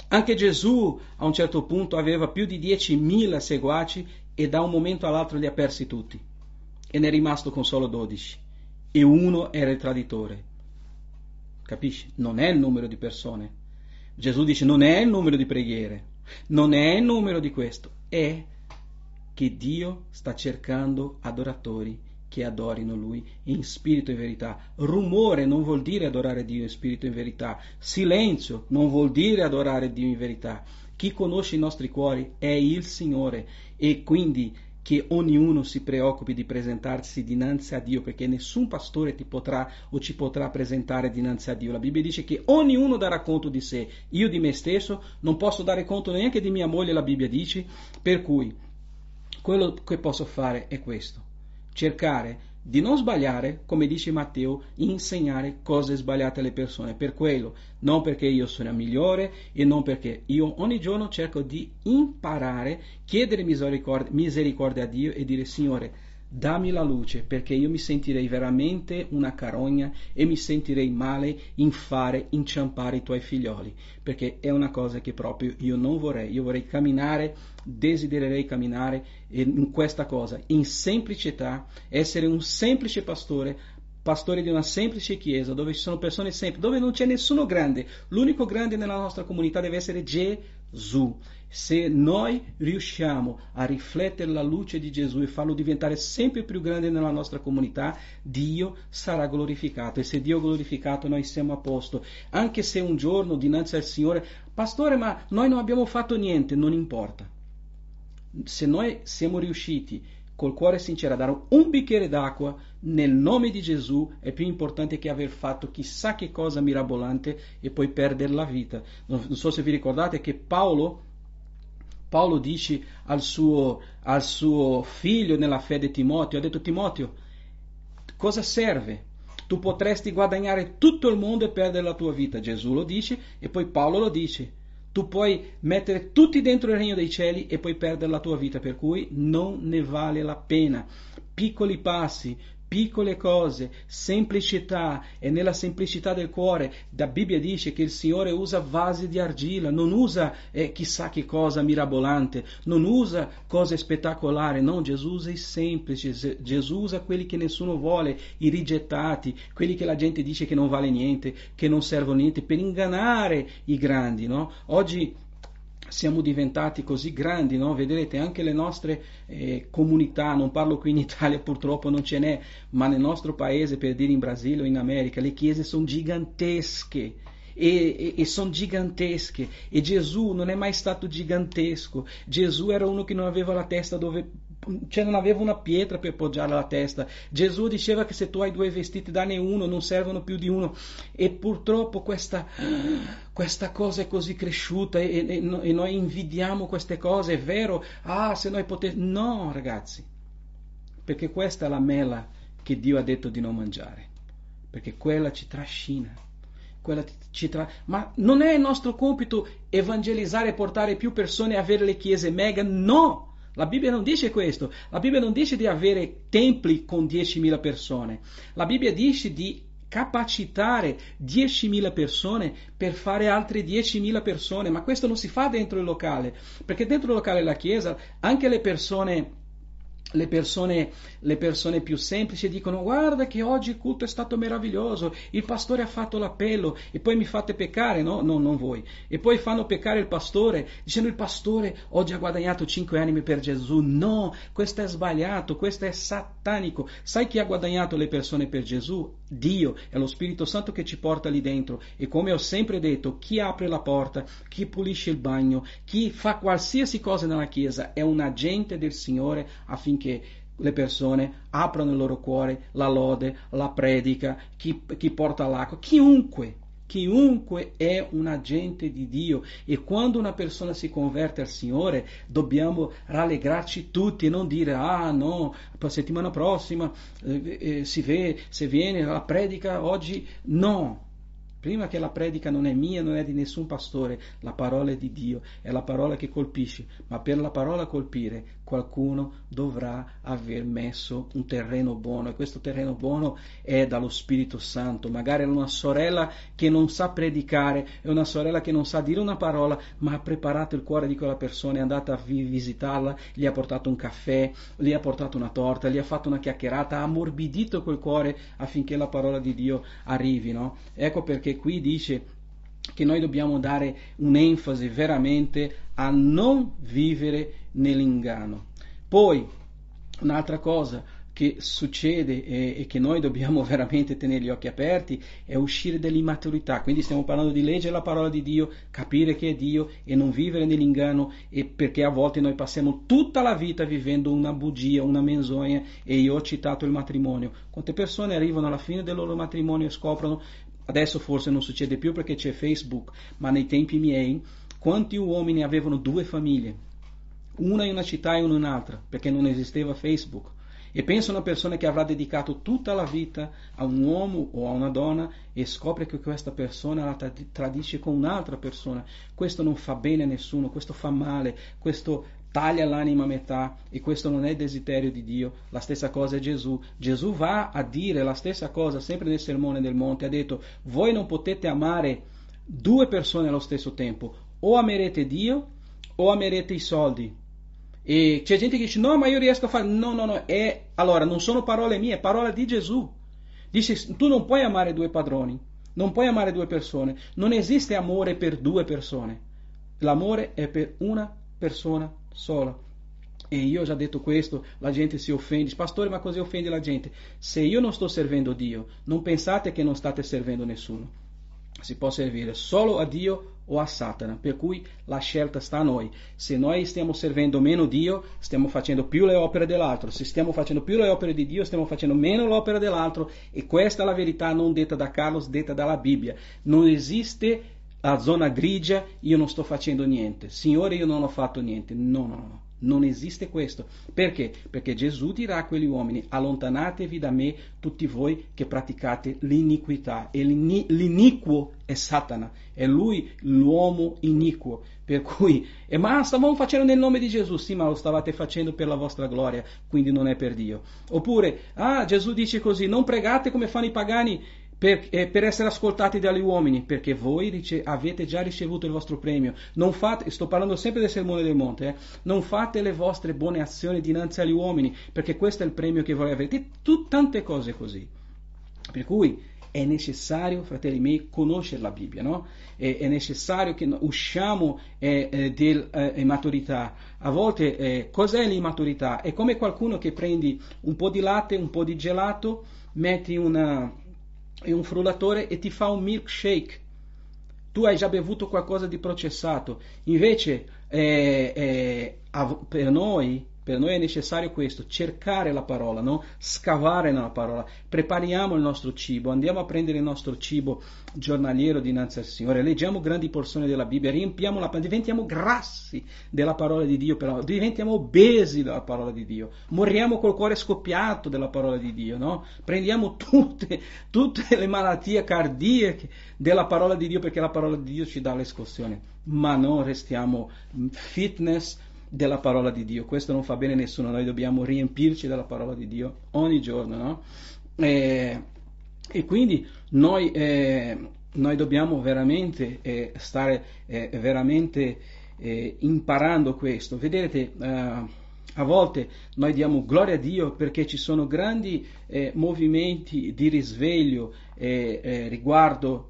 Anche Gesù a un certo punto aveva più di 10.000 seguaci e da un momento all'altro li ha persi tutti e ne è rimasto con solo 12 e uno era il traditore. Capisci? Non è il numero di persone. Gesù dice non è il numero di preghiere, non è il numero di questo, è che Dio sta cercando adoratori che adorino Lui in spirito e verità. Rumore non vuol dire adorare Dio in spirito e verità. Silenzio non vuol dire adorare Dio in verità. Chi conosce i nostri cuori è il Signore e quindi che ognuno si preoccupi di presentarsi dinanzi a Dio perché nessun pastore ti potrà o ci potrà presentare dinanzi a Dio. La Bibbia dice che ognuno darà conto di sé. Io di me stesso non posso dare conto neanche di mia moglie, la Bibbia dice, per cui quello che posso fare è questo, cercare di non sbagliare, come dice Matteo, insegnare cose sbagliate alle persone. Per quello, non perché io sono migliore e non perché io ogni giorno cerco di imparare, chiedere misericordia, misericordia a Dio e dire Signore, dammi la luce perché io mi sentirei veramente una carogna e mi sentirei male in fare inciampare i tuoi figlioli perché è una cosa che proprio io non vorrei. Io vorrei camminare desidererei camminare in questa cosa in semplicità essere un semplice pastore pastore di una semplice chiesa dove ci sono persone semplici dove non c'è nessuno grande. L'unico grande nella nostra comunità deve essere Gesù se noi riusciamo a riflettere la luce di Gesù e farlo diventare sempre più grande nella nostra comunità, Dio sarà glorificato e se Dio è glorificato noi siamo a posto. Anche se un giorno dinanzi al Signore, pastore, ma noi non abbiamo fatto niente, non importa. Se noi siamo riusciti col cuore sincero a dare un bicchiere d'acqua nel nome di Gesù è più importante che aver fatto chissà che cosa mirabolante e poi perdere la vita. Non, so se vi ricordate che Paolo, Paolo dice al suo, al suo figlio nella fede Timoteo, ha detto Timoteo, cosa serve? Tu potresti guadagnare tutto il mondo e perdere la tua vita. Gesù lo dice e poi Paolo lo dice. Tu puoi mettere tutti dentro il regno dei cieli e poi perdere la tua vita, per cui non ne vale la pena. Piccoli passi, piccole cose, semplicità e nella semplicità del cuore. La Bibbia dice che il Signore usa vasi di argilla, non usa eh, chissà che cosa mirabolante, non usa cose spettacolari, no, Gesù usa i semplici, Gesù usa quelli che nessuno vuole, i rigettati, quelli che la gente dice che non vale niente, che non servono niente, per ingannare i grandi, no? Oggi siamo diventati così grandi, no? vedrete anche le nostre eh, comunità, non parlo qui in Italia purtroppo non ce n'è, ma nel nostro paese, per dire in Brasile o in America, le chiese sono gigantesche. E, e, e sono gigantesche e Gesù non è mai stato gigantesco Gesù era uno che non aveva la testa dove cioè non aveva una pietra per poggiare la testa. Gesù diceva che se tu hai due vestiti dane uno, non servono più di uno. E purtroppo questa, questa cosa è così cresciuta e, e, e, noi invidiamo queste cose, è vero? Ah, se noi potessimo... No, ragazzi, perché questa è la mela che Dio ha detto di non mangiare, perché quella ci trascina. Quella ci tra... Ma non è il nostro compito evangelizzare e portare più persone a avere le chiese mega, no! La Bibbia non dice questo, la Bibbia non dice di avere templi con 10.000 persone, la Bibbia dice di capacitare 10.000 persone per fare altre 10.000 persone, ma questo non si fa dentro il locale, perché dentro il locale della Chiesa anche le persone le persone, le persone, più semplici dicono guarda che oggi il culto è stato meraviglioso, il pastore ha fatto l'appello e poi mi fate peccare, no? No, non voi. E poi fanno peccare il pastore dicendo il pastore oggi ha guadagnato cinque anime per Gesù. No, questo è sbagliato, questo è satanico. Sai chi ha guadagnato le persone per Gesù? Dio, è lo Spirito Santo che ci porta lì dentro. E come ho sempre detto, chi apre la porta, chi pulisce il bagno, chi fa qualsiasi cosa nella Chiesa è un agente del Signore affinché affinché le persone aprano il loro cuore, la lode, la predica, chi, chi porta l'acqua, chiunque, chiunque è un agente di Dio. E quando una persona si converte al Signore dobbiamo rallegrarci tutti e non dire ah no, la settimana prossima eh, eh, si vede, se viene la predica oggi, no, Prima che la predica non è mia, non è di nessun pastore, la parola è di Dio, è la parola che colpisce, ma per la parola colpire qualcuno dovrà aver messo un terreno buono e questo terreno buono è dallo Spirito Santo. Magari è una sorella che non sa predicare, è una sorella che non sa dire una parola, ma ha preparato il cuore di quella persona, è andata a visitarla, gli ha portato un caffè, gli ha portato una torta, gli ha fatto una chiacchierata, ha ammorbidito quel cuore affinché la parola di Dio arrivi. No? Ecco perché qui dice che noi dobbiamo dare un'enfasi veramente a non vivere nell'inganno. Poi, un'altra cosa che succede e, e, che noi dobbiamo veramente tenere gli occhi aperti è uscire dall'immaturità. Quindi stiamo parlando di leggere la parola di Dio, capire che è Dio e non vivere nell'inganno e perché a volte noi passiamo tutta la vita vivendo una bugia, una menzogna e io ho citato il matrimonio. Quante persone arrivano alla fine del loro matrimonio e scoprono Adesso forse non succede più perché c'è Facebook, ma nei tempi miei, quanti uomini avevano due famiglie? Una in una città e una in un'altra, perché non esisteva Facebook. E pensa a una persona che avrà dedicato tutta la vita a un uomo o a una donna e scopre che questa persona la tradisce con un'altra persona. Questo non fa bene a nessuno, questo fa male, questo taglia l'anima a metà e questo non è desiderio di Dio. La stessa cosa è Gesù. Gesù va a dire la stessa cosa sempre nel sermone del monte. Ha detto, voi non potete amare due persone allo stesso tempo. O amerete Dio o amerete i soldi. E c'è gente che dice, no, ma io riesco a fare... No, no, no. È... Allora, non sono parole mie, è parola di Gesù. Dice, tu non puoi amare due padroni. Non puoi amare due persone. Non esiste amore per due persone. L'amore è per una persona sola. E io ho già detto questo, la gente si offende, pastore, ma così offende la gente. Se io non sto servendo Dio, non pensate che non state servendo nessuno. Si può servire solo a Dio o a Satana. Per cui la scelta sta a noi. Se noi stiamo servendo meno Dio, stiamo facendo più le opere dell'altro. Se stiamo facendo più le opere di Dio, stiamo facendo meno l'opera dell'altro. E questa è la verità non detta da Carlos, detta dalla Bibbia. Non esiste la zona grigia, io non sto facendo niente. Signore, io non ho fatto niente. No, no, no. Non esiste questo. Perché? Perché Gesù dirà a quegli uomini, allontanatevi da me tutti voi che praticate l'iniquità. E l'iniquo è Satana, è lui l'uomo iniquo. Per cui, eh, ma stavamo facendo nel nome di Gesù, sì, ma lo stavate facendo per la vostra gloria, quindi non è per Dio. Oppure, ah, Gesù dice così, non pregate come fanno i pagani per, eh, per, essere ascoltati dagli uomini, perché voi dice, avete già ricevuto il vostro premio. Non fate, sto parlando sempre del sermone del monte, eh, non fate le vostre buone azioni dinanzi agli uomini, perché questo è il premio che voi avete. Tu, tante cose così. Per cui è necessario, fratelli miei, conoscere la Bibbia, no? è, è, necessario che usciamo eh, eh, dell'immaturità. Eh, A volte eh, cos'è l'immaturità? È come qualcuno che prendi un po' di latte, un po' di gelato, metti una, e un frullatore e ti fa un milkshake. Tu hai già bevuto qualcosa di processato. Invece, eh, eh, per noi per noi è necessario questo, cercare la parola, no? scavare nella parola. Prepariamo il nostro cibo, andiamo a prendere il nostro cibo giornaliero dinanzi al Signore, leggiamo grandi porzioni della Bibbia, riempiamo la parola, diventiamo grassi della parola di Dio, però, diventiamo obesi della parola di Dio, moriamo col cuore scoppiato della parola di Dio, no? prendiamo tutte, tutte le malattie cardiache della parola di Dio perché la parola di Dio ci dà l'escossione, ma non restiamo fitness della parola di Dio. Questo non fa bene a nessuno, noi dobbiamo riempirci della parola di Dio ogni giorno, no? e, e, quindi noi, eh, noi, dobbiamo veramente eh, stare eh, veramente eh, imparando questo. Vedete, eh, a volte noi diamo gloria a Dio perché ci sono grandi eh, movimenti di risveglio riguardo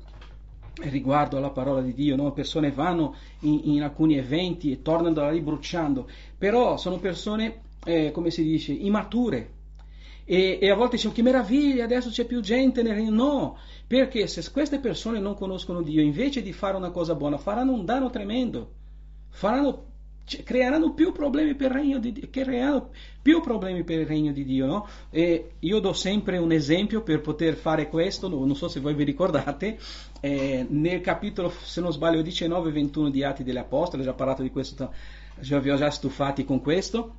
riguardo alla parola di Dio, no? persone vanno in, in, alcuni eventi e tornano da lì bruciando, però sono persone, eh, come si dice, immature. E, e, a volte dicono che meraviglia, adesso c'è più gente nel regno. No, perché se queste persone non conoscono Dio, invece di fare una cosa buona, faranno un danno tremendo, faranno creeranno più problemi per il regno di Dio, creeranno più problemi per il regno di Dio, no? E io do sempre un esempio per poter fare questo, non so se voi vi ricordate, eh, nel capitolo, se non sbaglio, 19-21 di Atti degli Apostoli, ho già parlato di questo, vi ho già stufati con questo,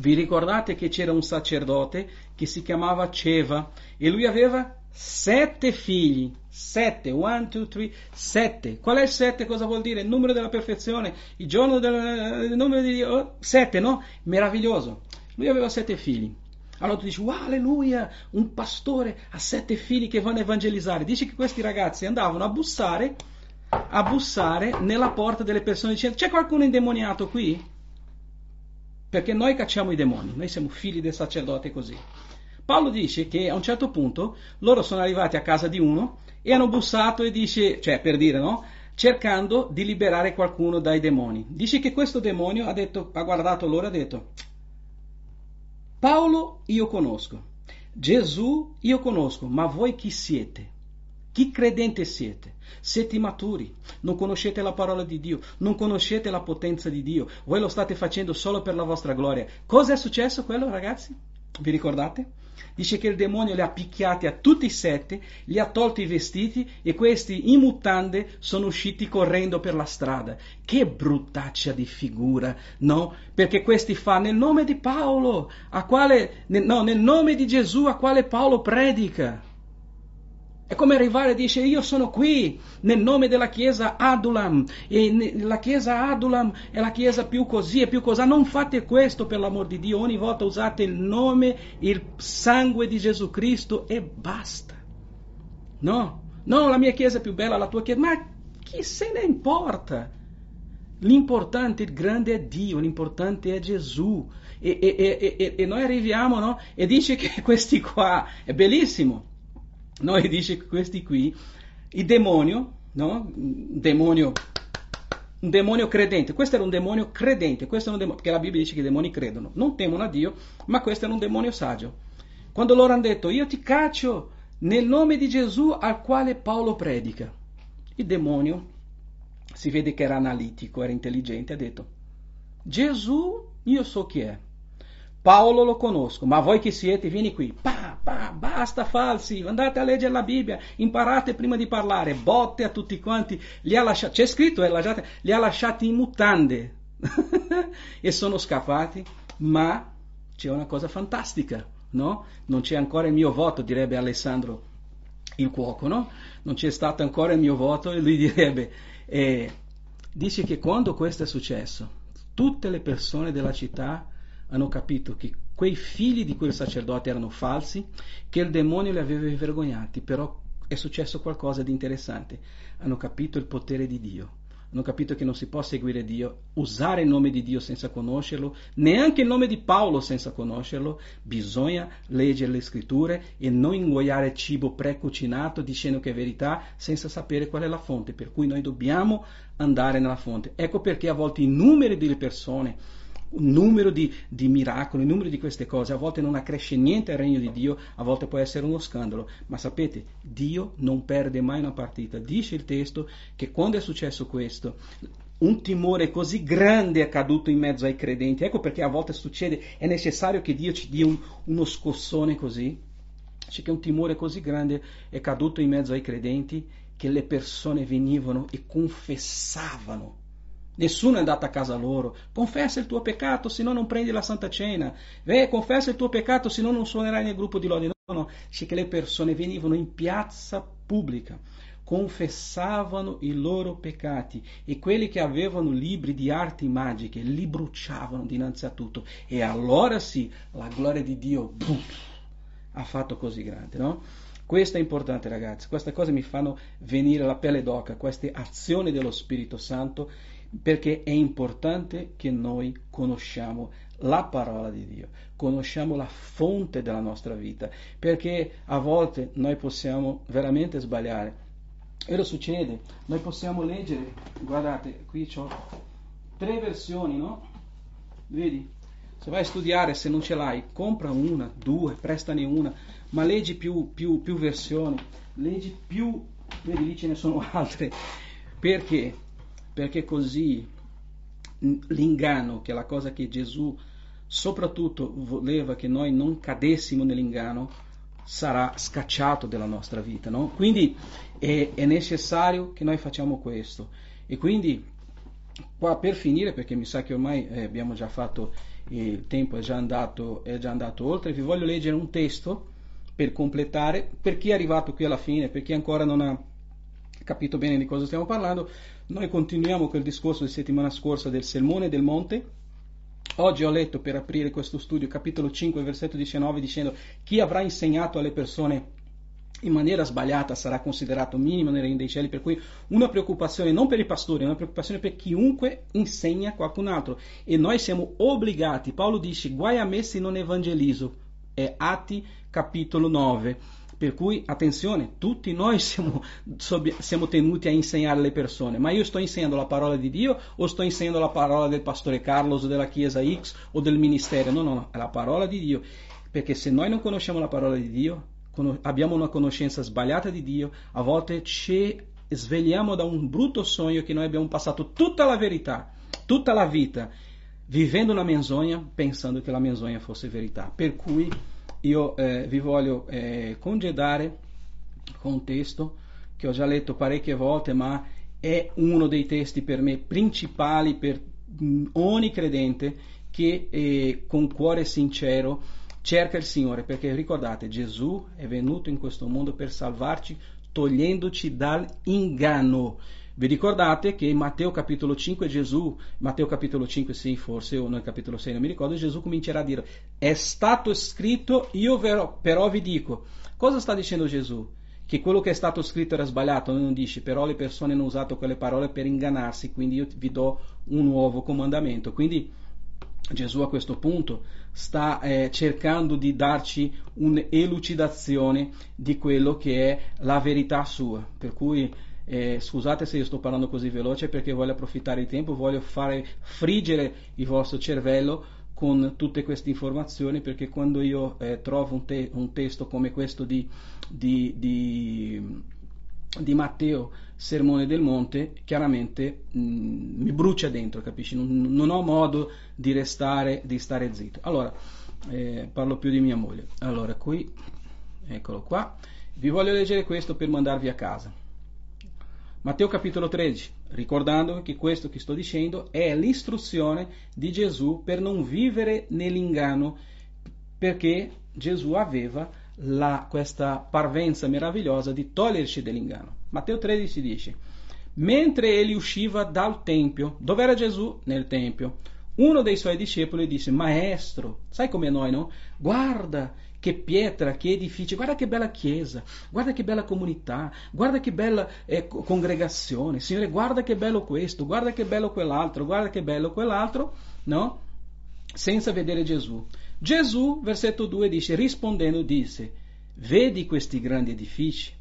vi ricordate che c'era un sacerdote che si chiamava Ceva e lui aveva sette figli, sette, one, two, three, sette. Qual è il sette? Cosa vuol dire? Il numero della perfezione, il giorno del il numero di Dio, oh, sette, no? Meraviglioso. Lui aveva sette figli. Allora tu dici, wow, alleluia, un pastore ha sette figli che vanno a evangelizzare. Dici che questi ragazzi andavano a bussare, a bussare nella porta delle persone dicendo, c'è qualcuno indemoniato qui? Perché noi cacciamo i demoni, noi siamo figli del sacerdote così. Paolo dice che a un certo punto loro sono arrivati a casa di uno e hanno bussato e dice, cioè per dire no, cercando di liberare qualcuno dai demoni. Dice che questo demonio ha, detto, ha guardato loro e ha detto, Paolo io conosco, Gesù io conosco, ma voi chi siete? Chi credente siete? Siete maturi, non conoscete la parola di Dio, non conoscete la potenza di Dio, voi lo state facendo solo per la vostra gloria. Cosa è successo quello ragazzi? Vi ricordate? Dice che il demonio li ha picchiati a tutti e sette, li ha tolti i vestiti e questi in mutande sono usciti correndo per la strada. Che bruttaccia di figura, no? Perché questi fa nel nome di Paolo, a quale, no, nel nome di Gesù a quale Paolo predica. È come arrivare e dice io sono qui nel nome della chiesa Adulam e la chiesa Adulam è la chiesa più così e più così. Non fate questo per l'amor di Dio, ogni volta usate il nome, il sangue di Gesù Cristo e basta. No, no, la mia chiesa è più bella, la tua chiesa, ma chi se ne importa? L'importante, il grande è Dio, l'importante è Gesù. E, e, e, e noi arriviamo, no? E dice che questi qua, è bellissimo noi dice che questi qui, il demonio, no? Un demonio, un demonio credente, questo era un demonio credente, questo è un demonio, perché la Bibbia dice che i demoni credono, non temono a Dio, ma questo era un demonio saggio. Quando loro hanno detto, io ti caccio nel nome di Gesù al quale Paolo predica, il demonio si vede che era analitico, era intelligente, ha detto, Gesù io so chi è, Paolo lo conosco, ma voi chi siete, vieni qui, pa, pa, basta falsi, andate a leggere la Bibbia, imparate prima di parlare, botte a tutti quanti, li ha lasciati, c'è scritto, eh, li ha lasciati in mutande. E sono scappati, ma c'è una cosa fantastica, no? Non c'è ancora il mio voto, direbbe Alessandro il cuoco, no? Non c'è stato ancora il mio voto e lui direbbe, eh, dice che quando questo è successo, tutte le persone della città hanno capito che quei figli di quel sacerdote erano falsi, che il demonio li aveva vergognati, però è successo qualcosa di interessante, hanno capito il potere di Dio. Hanno capito che non si può seguire Dio, usare il nome di Dio senza conoscerlo, neanche il nome di Paolo senza conoscerlo, bisogna leggere le scritture e non ingoiare cibo precucinato dicendo che è verità senza sapere qual è la fonte, per cui noi dobbiamo andare nella fonte. Ecco perché a volte i numeri delle persone un numero di, di, miracoli, un numero di queste cose, a volte non accresce niente al regno di Dio, a volte può essere uno scandalo, ma sapete, Dio non perde mai una partita. Dice il testo che quando è successo questo, un timore così grande è caduto in mezzo ai credenti, ecco perché a volte succede, è necessario che Dio ci dia un, uno scossone così, c'è che un timore così grande è caduto in mezzo ai credenti che le persone venivano e confessavano Nessuno è andato a casa loro. Confessa il tuo peccato, se no non prendi la Santa Cena. Beh, confessa il tuo peccato, se no non suonerai nel gruppo di lode. No, no, c'è che le persone venivano in piazza pubblica, confessavano i loro peccati e quelli che avevano libri di arti magiche li bruciavano dinanzi a tutto. E allora sì, la gloria di Dio boom, ha fatto così grande, no? Questo è importante ragazzi, queste cose mi fanno venire la pelle d'oca, queste azioni dello Spirito Santo perché è importante che noi conosciamo la parola di Dio, conosciamo la fonte della nostra vita, perché a volte noi possiamo veramente sbagliare. E lo succede, noi possiamo leggere, guardate, qui ho tre versioni, no? Vedi? Se vai a studiare, se non ce l'hai, compra una, due, prestane una, ma leggi più, più, più versioni, leggi più, vedi lì ce ne sono altre. Perché? Perché così l'inganno, che è la cosa che Gesù soprattutto voleva che noi non cadessimo nell'inganno, sarà scacciato dalla nostra vita. No? Quindi è, è, necessario che noi facciamo questo. E quindi, qua per finire, perché mi sa che ormai eh, abbiamo già fatto, il tempo è già, andato, è già andato oltre, vi voglio leggere un testo per completare, per chi è arrivato qui alla fine, per chi ancora non ha capito bene di cosa stiamo parlando, noi continuiamo quel discorso di settimana scorsa del Sermone del Monte. Oggi ho letto per aprire questo studio capitolo 5, versetto 19, dicendo chi avrà insegnato alle persone in maniera sbagliata sarà considerato minimo nel regno dei cieli, per cui una preoccupazione non per i pastori, una preoccupazione per chiunque insegna qualcun altro. E noi siamo obbligati, Paolo dice, guai a me se non evangelizzo, è Atti capitolo 9 per cui, attenzione, tutti noi siamo, siamo, tenuti a insegnare alle persone, ma io sto insegnando la parola di Dio o sto insegnando la parola del pastore Carlos o della chiesa X o del ministero? No, no, è la parola di Dio. Perché se noi non conosciamo la parola di Dio, abbiamo una conoscenza sbagliata di Dio, a volte ci svegliamo da un brutto sogno che noi abbiamo passato tutta la verità, tutta la vita, vivendo una menzogna, pensando che la menzogna fosse verità. Per cui io eh, vi voglio eh, congedare con un testo che ho già letto parecchie volte, ma è uno dei testi per me principali per mh, ogni credente che eh, con cuore sincero cerca il Signore, perché ricordate, Gesù è venuto in questo mondo per salvarci togliendoci dall'inganno. Vi ricordate che in Matteo capitolo 5 Gesù, Matteo capitolo 5 sì forse, o nel capitolo 6 non mi ricordo, Gesù comincerà a dire, è stato scritto, io però, però vi dico. Cosa sta dicendo Gesù? Che quello che è stato scritto era sbagliato, non dice, però le persone hanno usato quelle parole per ingannarsi, quindi io vi do un nuovo comandamento. Quindi Gesù a questo punto sta eh, cercando di darci un'elucidazione di quello che è la verità sua. Per cui eh, scusate se io sto parlando così veloce perché voglio approfittare il tempo, voglio fare friggere il vostro cervello con tutte queste informazioni perché quando io eh, trovo un, te- un, testo come questo di, di, di, di Matteo, Sermone del Monte, chiaramente mh, mm, mi brucia dentro, capisci? Non, non, ho modo di restare, di stare zitto. Allora, eh, parlo più di mia moglie. Allora, qui, eccolo qua. Vi voglio leggere questo per mandarvi a casa. Matteo capitolo 13, ricordandovi che questo che sto dicendo è l'istruzione di Gesù per non vivere nell'inganno, perché Gesù aveva la, questa parvenza meravigliosa di toglierci dall'inganno. Matteo 13 dice, mentre egli usciva dal Tempio, dove era Gesù? Nel Tempio. Uno dei suoi discepoli disse, Maestro, sai come noi, no? Guarda che pietra, che edificio, guarda che bella chiesa, guarda che bella comunità, guarda che bella eh, congregazione, Signore, guarda che bello questo, guarda che bello quell'altro, guarda che bello quell'altro, no? Senza vedere Gesù. Gesù, versetto 2, dice, rispondendo, disse, vedi questi grandi edifici?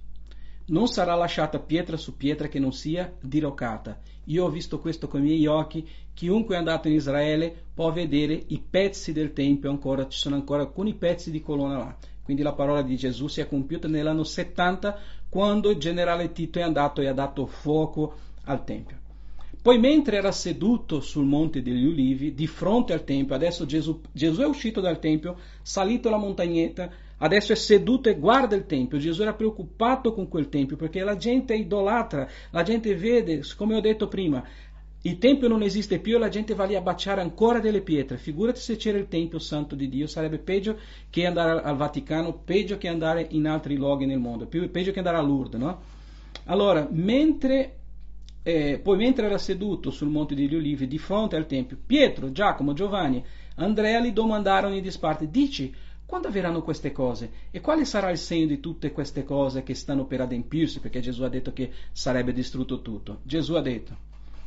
Non sarà lasciata pietra su pietra che non sia diroccata. Io ho visto questo con i miei occhi. Chiunque è andato in Israele può vedere i pezzi del Tempio ancora, ci sono ancora alcuni pezzi di colonna là. Quindi la parola di Gesù si è compiuta nell'anno 70 quando il generale Tito è andato e ha dato fuoco al Tempio. Poi mentre era seduto sul monte degli ulivi, di fronte al Tempio, adesso Gesù, Gesù è uscito dal Tempio, salito la montagnetta, adesso è seduto e guarda il Tempio. Gesù era preoccupato con quel Tempio perché la gente idolatra, la gente vede, come ho detto prima, il Tempio non esiste più e la gente va lì a baciare ancora delle pietre. Figurati se c'era il Tempio Santo di Dio, sarebbe peggio che andare al Vaticano, peggio che andare in altri luoghi nel mondo, peggio che andare a Lourdes, no? Allora, mentre eh, poi mentre era seduto sul Monte degli Ulivi di fronte al Tempio, Pietro, Giacomo, Giovanni, Andrea gli domandarono in disparte, dici, quando avverranno queste cose? E quale sarà il segno di tutte queste cose che stanno per adempirsi? Perché Gesù ha detto che sarebbe distrutto tutto. Gesù ha detto,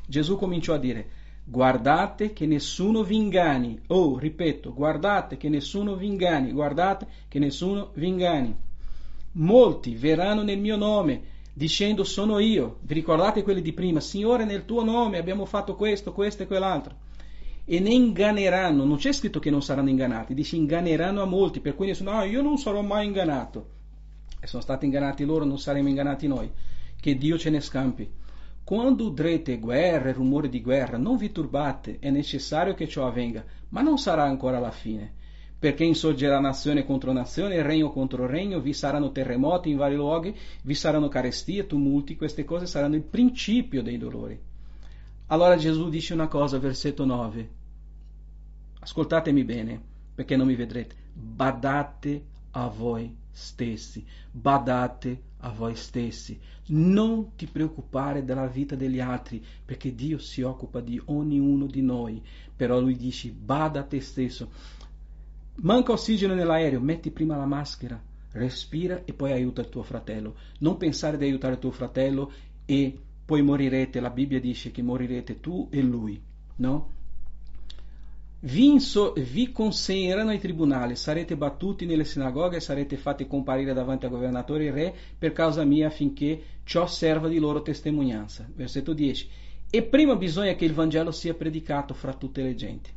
Gesù cominciò a dire, guardate che nessuno vi inganni. Oh, ripeto, guardate che nessuno vi inganni, guardate che nessuno vi inganni. Molti verranno nel mio nome dicendo sono io. Vi ricordate quelli di prima? Signore, nel tuo nome abbiamo fatto questo, questo e quell'altro. E ne inganneranno, non c'è scritto che non saranno ingannati, dice inganneranno a molti, per cui nessuno, ah, io non sarò mai ingannato. E sono stati ingannati loro, non saremo ingannati noi. Che Dio ce ne scampi. Quando udrete guerre, rumore di guerra, non vi turbate, è necessario che ciò avvenga, ma non sarà ancora la fine perché insorgerà nazione contro nazione, regno contro regno, vi saranno terremoti in vari luoghi, vi saranno carestie, tumulti, queste cose saranno il principio dei dolori. Allora Gesù dice una cosa, versetto 9. Ascoltatemi bene, perché non mi vedrete. Badate a voi stessi, badate a voi stessi. Non ti preoccupare della vita degli altri, perché Dio si occupa di ognuno di noi. Però lui dice, bada a te stesso. Manca ossigeno nell'aereo, metti prima la maschera, respira e poi aiuta il tuo fratello. Non pensare di aiutare il tuo fratello e poi morirete. La Bibbia dice che morirete tu e lui, no? Vi, inso- vi consegneranno ai tribunali, sarete battuti nelle sinagoghe, sarete fatti comparire davanti a governatori e re per causa mia affinché ciò serva di loro testimonianza. Versetto 10. E prima bisogna che il Vangelo sia predicato fra tutte le genti.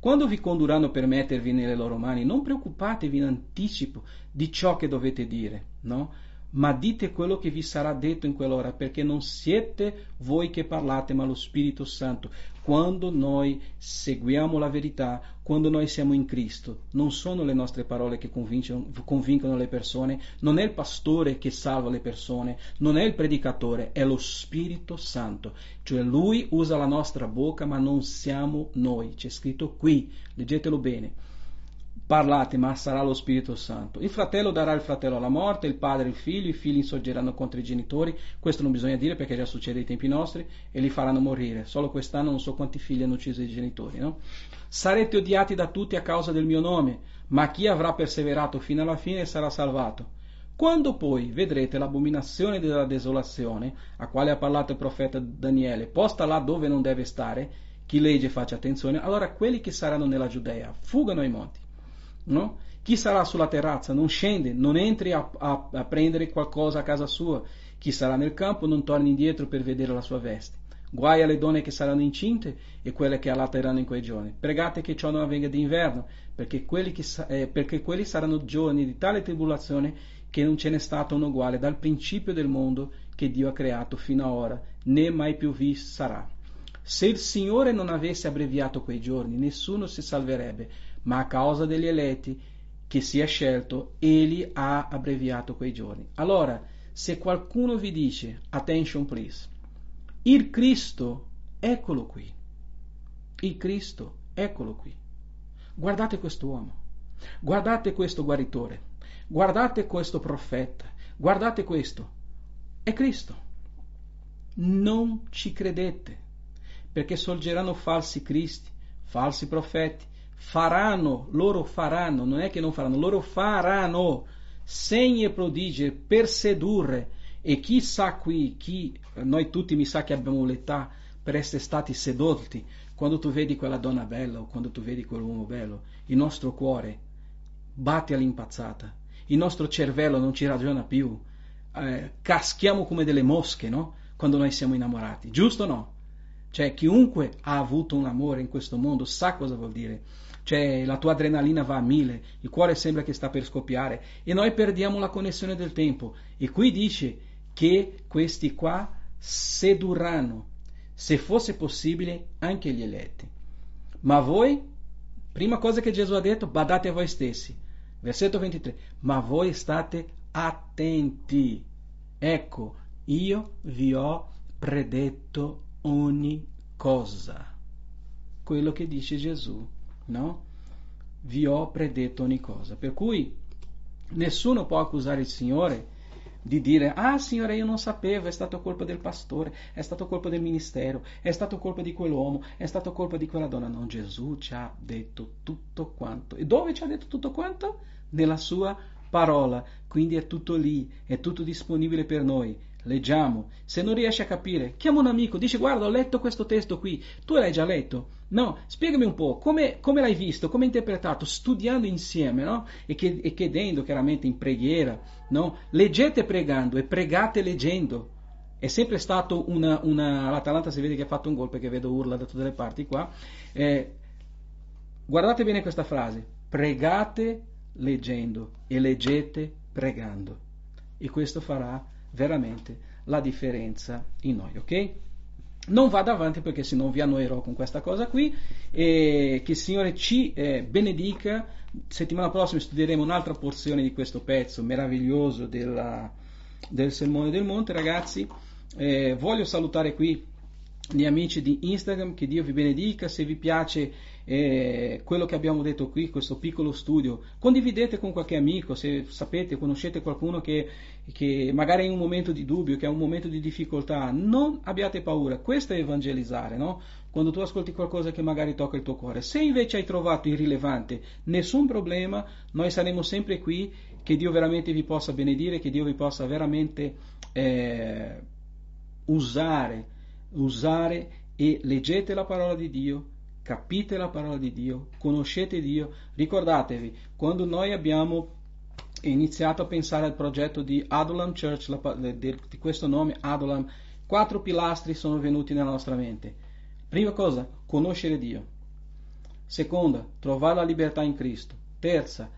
Quando vi condurranno per mettervi nelle loro mani, non preoccupatevi in anticipo di ciò che dovete dire, no? Ma dite quello che vi sarà detto in quell'ora, perché non siete voi che parlate, ma lo Spirito Santo. Quando noi seguiamo la verità, quando noi siamo in Cristo, non sono le nostre parole che convincono le persone, non è il pastore che salva le persone, non è il predicatore, è lo Spirito Santo. Cioè lui usa la nostra bocca, ma non siamo noi. C'è scritto qui, leggetelo bene parlate, ma sarà lo Spirito Santo. Il fratello darà il fratello alla morte, il padre il figlio, i figli insorgeranno contro i genitori, questo non bisogna dire perché già succede ai tempi nostri, e li faranno morire. Solo quest'anno non so quanti figli hanno ucciso i genitori. No? Sarete odiati da tutti a causa del mio nome, ma chi avrà perseverato fino alla fine sarà salvato. Quando poi vedrete l'abominazione della desolazione, a quale ha parlato il profeta Daniele, posta là dove non deve stare, chi legge faccia attenzione, allora quelli che saranno nella Giudea fugano ai monti No? Chi sarà sulla terrazza non scende, non entri a, a, a, prendere qualcosa a casa sua. Chi sarà nel campo non torni indietro per vedere la sua veste. Guai alle donne che saranno incinte e quelle che allatteranno in quei giorni. Pregate che ciò non avvenga d'inverno, perché quelli, che, eh, perché quelli saranno giorni di tale tribolazione che non ce n'è stato un uguale dal principio del mondo che Dio ha creato fino ad ora, né mai più vi sarà. Se il Signore non avesse abbreviato quei giorni, nessuno si salverebbe, ma a causa degli eletti che si è scelto, Egli ha abbreviato quei giorni. Allora, se qualcuno vi dice, attention please, il Cristo, eccolo qui, il Cristo, eccolo qui, guardate quest'uomo, guardate questo guaritore, guardate questo profeta, guardate questo, è Cristo. Non ci credete, perché sorgeranno falsi cristi, falsi profeti, faranno, loro faranno, non è che non faranno, loro faranno segni e prodigi per sedurre e chissà qui, chi, noi tutti mi sa che abbiamo l'età per essere stati sedotti, quando tu vedi quella donna bella o quando tu vedi quell'uomo bello, il nostro cuore batte all'impazzata, il nostro cervello non ci ragiona più, eh, caschiamo come delle mosche, no? Quando noi siamo innamorati, giusto o no? Cioè, chiunque ha avuto un amore in questo mondo sa cosa vuol dire. Cioè, la tua adrenalina va a mille, il cuore sembra che sta per scoppiare e noi perdiamo la connessione del tempo. E qui dice che questi qua sedurranno, se fosse possibile, anche gli eletti. Ma voi, prima cosa che Gesù ha detto, badate a voi stessi. Versetto 23. Ma voi state attenti. Ecco, io vi ho predetto ogni cosa. Quello che dice Gesù, no? Vi ho predetto ogni cosa. Per cui nessuno può accusare il Signore di dire ah Signore io non sapevo, è stato colpa del pastore, è stato colpa del ministero, è stato colpa di quell'uomo, è stato colpa di quella donna. No, Gesù ci ha detto tutto quanto. E dove ci ha detto tutto quanto? Nella sua parola. Quindi è tutto lì, è tutto disponibile per noi. Leggiamo. Se non riesci a capire, chiama un amico, dice guarda ho letto questo testo qui, tu l'hai già letto? No, spiegami un po', come, come l'hai visto, come hai interpretato, studiando insieme, no? E, che, e chiedendo chiaramente in preghiera, no? Leggete pregando e pregate leggendo. È sempre stato una, una l'Atalanta si vede che ha fatto un gol perché vedo urla da tutte le parti qua. Eh, guardate bene questa frase, pregate leggendo e leggete pregando. E questo farà veramente la differenza in noi, ok? Non vado avanti perché se no vi annoierò con questa cosa qui e che il Signore ci eh, benedica. Settimana prossima studieremo un'altra porzione di questo pezzo meraviglioso della, del Sermone del Monte, ragazzi. Eh, voglio salutare qui gli amici di Instagram, che Dio vi benedica, se vi piace eh, quello che abbiamo detto qui, questo piccolo studio, condividete con qualche amico, se sapete, conoscete qualcuno che, che magari è in un momento di dubbio, che è un momento di difficoltà, non abbiate paura, questo è evangelizzare, no? Quando tu ascolti qualcosa che magari tocca il tuo cuore. Se invece hai trovato irrilevante, nessun problema, noi saremo sempre qui, che Dio veramente vi possa benedire, che Dio vi possa veramente eh, usare usare e leggete la parola di Dio, capite la parola di Dio, conoscete Dio. Ricordatevi, quando noi abbiamo iniziato a pensare al progetto di Adulam Church, la, di questo nome Adulam, quattro pilastri sono venuti nella nostra mente. Prima cosa, conoscere Dio. Seconda, trovare la libertà in Cristo. Terza,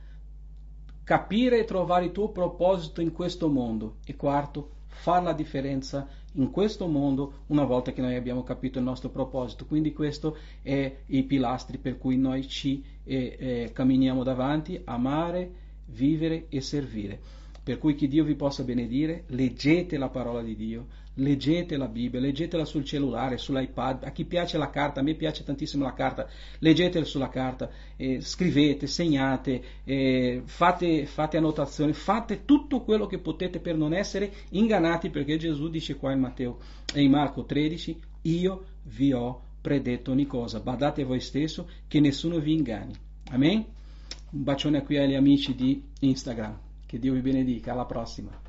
capire e trovare il tuo proposito in questo mondo. E quarto, fare la differenza in questo mondo una volta che noi abbiamo capito il nostro proposito. Quindi questi sono i pilastri per cui noi ci eh, eh, camminiamo davanti, amare, vivere e servire. Per cui che Dio vi possa benedire, leggete la parola di Dio, leggete la Bibbia, leggetela sul cellulare, sull'iPad, a chi piace la carta, a me piace tantissimo la carta, leggetela sulla carta, eh, scrivete, segnate, eh, fate, fate annotazioni, fate tutto quello che potete per non essere ingannati, perché Gesù dice qua in Matteo e in Marco 13, io vi ho predetto ogni cosa, badate voi stesso che nessuno vi inganni. Amen? Un bacione qui agli amici di Instagram. Che Dio vi benedica, alla prossima.